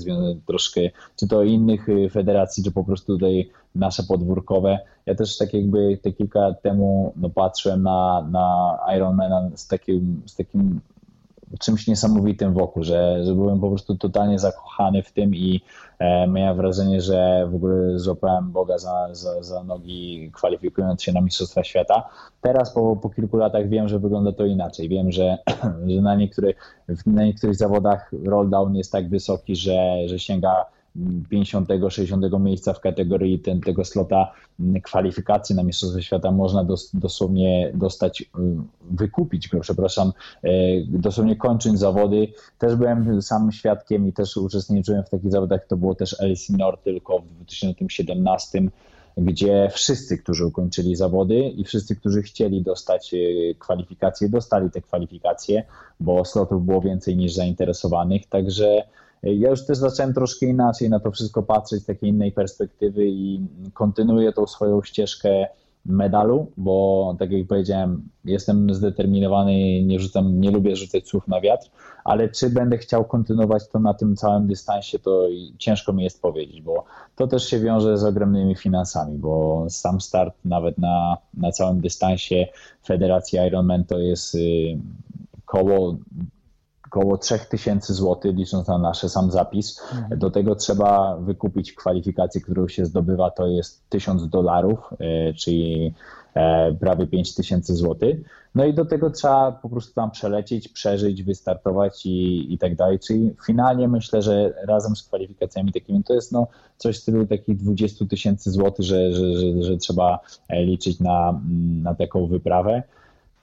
troszkę, czy to innych federacji, czy po prostu tutaj nasze podwórkowe. Ja też tak jakby te kilka lat temu no, patrzyłem na, na Ironmana z takim, z takim czymś niesamowitym wokół, że, że byłem po prostu totalnie zakochany w tym i e, miałem wrażenie, że w ogóle złapałem Boga za, za, za nogi kwalifikując się na Mistrzostwa Świata. Teraz po, po kilku latach wiem, że wygląda to inaczej. Wiem, że, że na, niektórych, na niektórych zawodach rolldown jest tak wysoki, że, że sięga 50, 60 miejsca w kategorii ten, tego slota kwalifikacji na Mistrzostwo Świata można dos, dosłownie dostać, y, wykupić przepraszam, y, dosłownie kończąc zawody. Też byłem sam świadkiem i też uczestniczyłem w takich zawodach, to było też Elsinore tylko w 2017 gdzie wszyscy, którzy ukończyli zawody i wszyscy, którzy chcieli dostać y, kwalifikacje, dostali te kwalifikacje, bo slotów było więcej niż zainteresowanych. Także ja już też zacząłem troszkę inaczej na to wszystko patrzeć z takiej innej perspektywy i kontynuuję tą swoją ścieżkę medalu, bo tak jak powiedziałem, jestem zdeterminowany, nie rzucam, nie lubię rzucać słów na wiatr, ale czy będę chciał kontynuować to na tym całym dystansie, to ciężko mi jest powiedzieć, bo to też się wiąże z ogromnymi finansami, bo sam start nawet na, na całym dystansie Federacji Ironman to jest y, koło około 3000 zł, licząc na nasz sam zapis. Mhm. Do tego trzeba wykupić kwalifikację, którą się zdobywa, to jest 1000 dolarów, e, czyli e, prawie 5000 zł. No i do tego trzeba po prostu tam przelecieć, przeżyć, wystartować i, i tak dalej. Czyli finalnie myślę, że razem z kwalifikacjami takimi to jest no coś w stylu takich 20 tysięcy złotych, że, że, że, że, trzeba e, liczyć na, na taką wyprawę.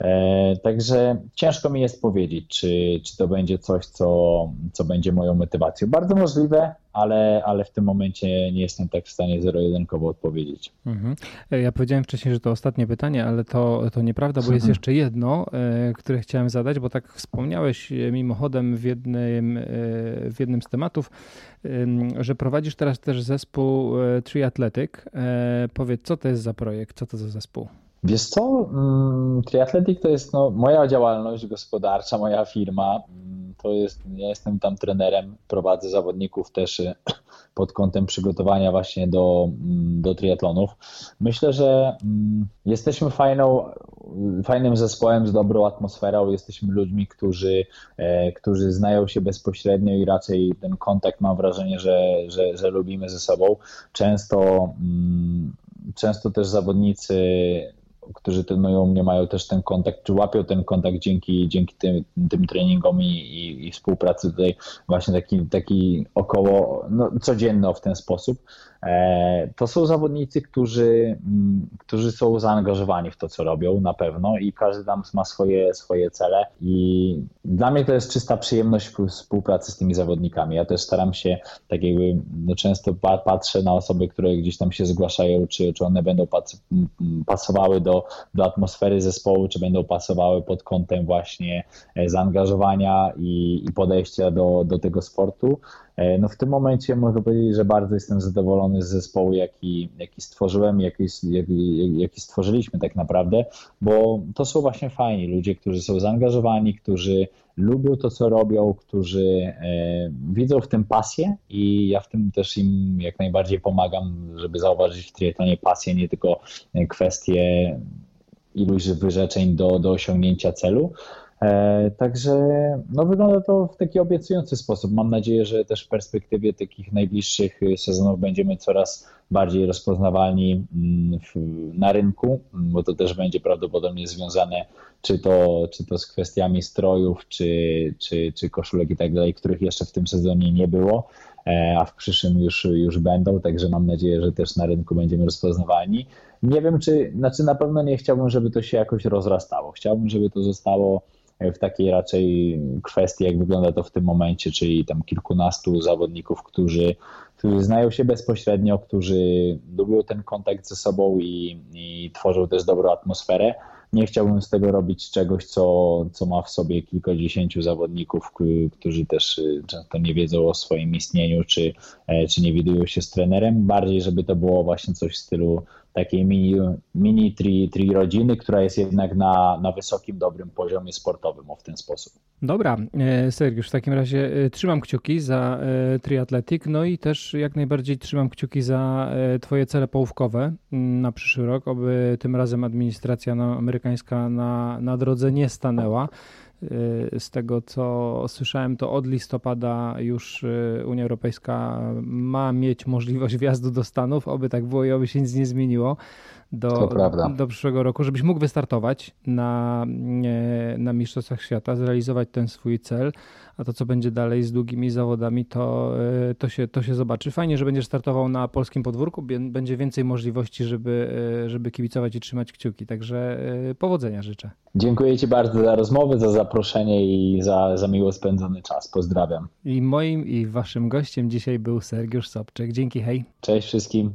E, także ciężko mi jest powiedzieć, czy, czy to będzie coś, co, co będzie moją motywacją. Bardzo możliwe, ale, ale w tym momencie nie jestem tak w stanie zero-jedynkowo odpowiedzieć. Mhm. E, ja powiedziałem wcześniej, że to ostatnie pytanie, ale to, to nieprawda, bo jest jeszcze jedno, e, które chciałem zadać, bo tak wspomniałeś mimochodem w jednym, w jednym z tematów, że prowadzisz teraz też zespół Triathletic. Powiedz, co to jest za projekt, co to za zespół? Wiesz co, mm, Triathletic to jest no, moja działalność gospodarcza, moja firma. Mm, to jest, ja jestem tam trenerem, prowadzę zawodników też y, pod kątem przygotowania właśnie do, mm, do triatlonów. Myślę, że jesteśmy fajną, fajnym zespołem z dobrą atmosferą, jesteśmy ludźmi, którzy, e, którzy znają się bezpośrednio i raczej ten kontakt mam wrażenie, że, że, że lubimy ze sobą. Często, często też zawodnicy którzy trenują mnie, mają też ten kontakt, czy łapią ten kontakt dzięki, dzięki tym, tym treningom i, i, i współpracy tutaj właśnie taki, taki około no, codzienno w ten sposób. E, to są zawodnicy, którzy, mm, którzy są zaangażowani w to, co robią na pewno i każdy tam ma swoje, swoje cele i dla mnie to jest czysta przyjemność współpracy z tymi zawodnikami. Ja też staram się, tak jakby no często patrzę na osoby, które gdzieś tam się zgłaszają, czy, czy one będą pasowały do, do atmosfery zespołu, czy będą pasowały pod kątem właśnie e, zaangażowania i, i podejścia do, do tego sportu. E, no w tym momencie mogę powiedzieć, że bardzo jestem zadowolony z zespołu, jaki, jaki stworzyłem, jaki, jaki, jaki stworzyliśmy tak naprawdę, bo to są właśnie fajni ludzie, którzy są zaangażowani, którzy lubią to, co robią, którzy e, widzą w tym pasję i ja w tym też im jak najbardziej pomagam, żeby zauważyć w triatlonie pasję, nie tylko kwestie iluś wyrzeczeń do, do osiągnięcia celu. E, także no, wygląda to w taki obiecujący sposób. Mam nadzieję, że też w perspektywie takich najbliższych sezonów będziemy coraz bardziej rozpoznawalni mm, na rynku, bo to też będzie prawdopodobnie związane czy to, czy to z kwestiami strojów, czy, czy, czy koszulek i tak dalej, których jeszcze w tym sezonie nie było, e, a w przyszłym już, już będą, także mam nadzieję, że też na rynku będziemy rozpoznawalni. Nie wiem, czy, znaczy na pewno nie chciałbym, żeby to się jakoś rozrastało. Chciałbym, żeby to zostało w takiej raczej kwestii, jak wygląda to w tym momencie, czyli tam kilkunastu zawodników, którzy, którzy znają się bezpośrednio, którzy lubią ten kontakt ze sobą i, i tworzą też dobrą atmosferę. Nie chciałbym z tego robić czegoś, co, co ma w sobie kilkadziesięciu zawodników, którzy też y, często nie wiedzą o swoim istnieniu, czy, e, czy nie widują się z trenerem. Bardziej, żeby to było właśnie coś w stylu takiej mini, mini tri, tri rodziny, która jest jednak na, na wysokim, dobrym poziomie sportowym o w ten sposób. Dobra, e, Sergiusz, w takim razie e, trzymam kciuki za e, triatletik, no i też jak najbardziej trzymam kciuki za twoje cele połówkowe mm, na przyszły rok, aby tym razem administracja no, amerykańska na, na drodze nie stanęła. Z tego co słyszałem, to od listopada już y, Unia Europejska ma mieć możliwość wjazdu do Stanów, oby tak było i oby się nic nie zmieniło do, do przyszłego roku, żebyś mógł wystartować na, na Mistrzostwach Świata, zrealizować ten swój cel, a to co będzie dalej z długimi zawodami, to, e, to, się, to się zobaczy. Fajnie, że będziesz startował na polskim podwórku, będzie więcej możliwości, żeby, e, żeby kibicować i trzymać kciuki, także e, powodzenia życzę. Dziękuję Ci bardzo za rozmowę, za zaproszenie i za, za miło spędzony czas. Pozdrawiam. I moim i waszym gościem dzisiaj był Sergiusz Sobczyk. Dzięki, hej. Cześć wszystkim.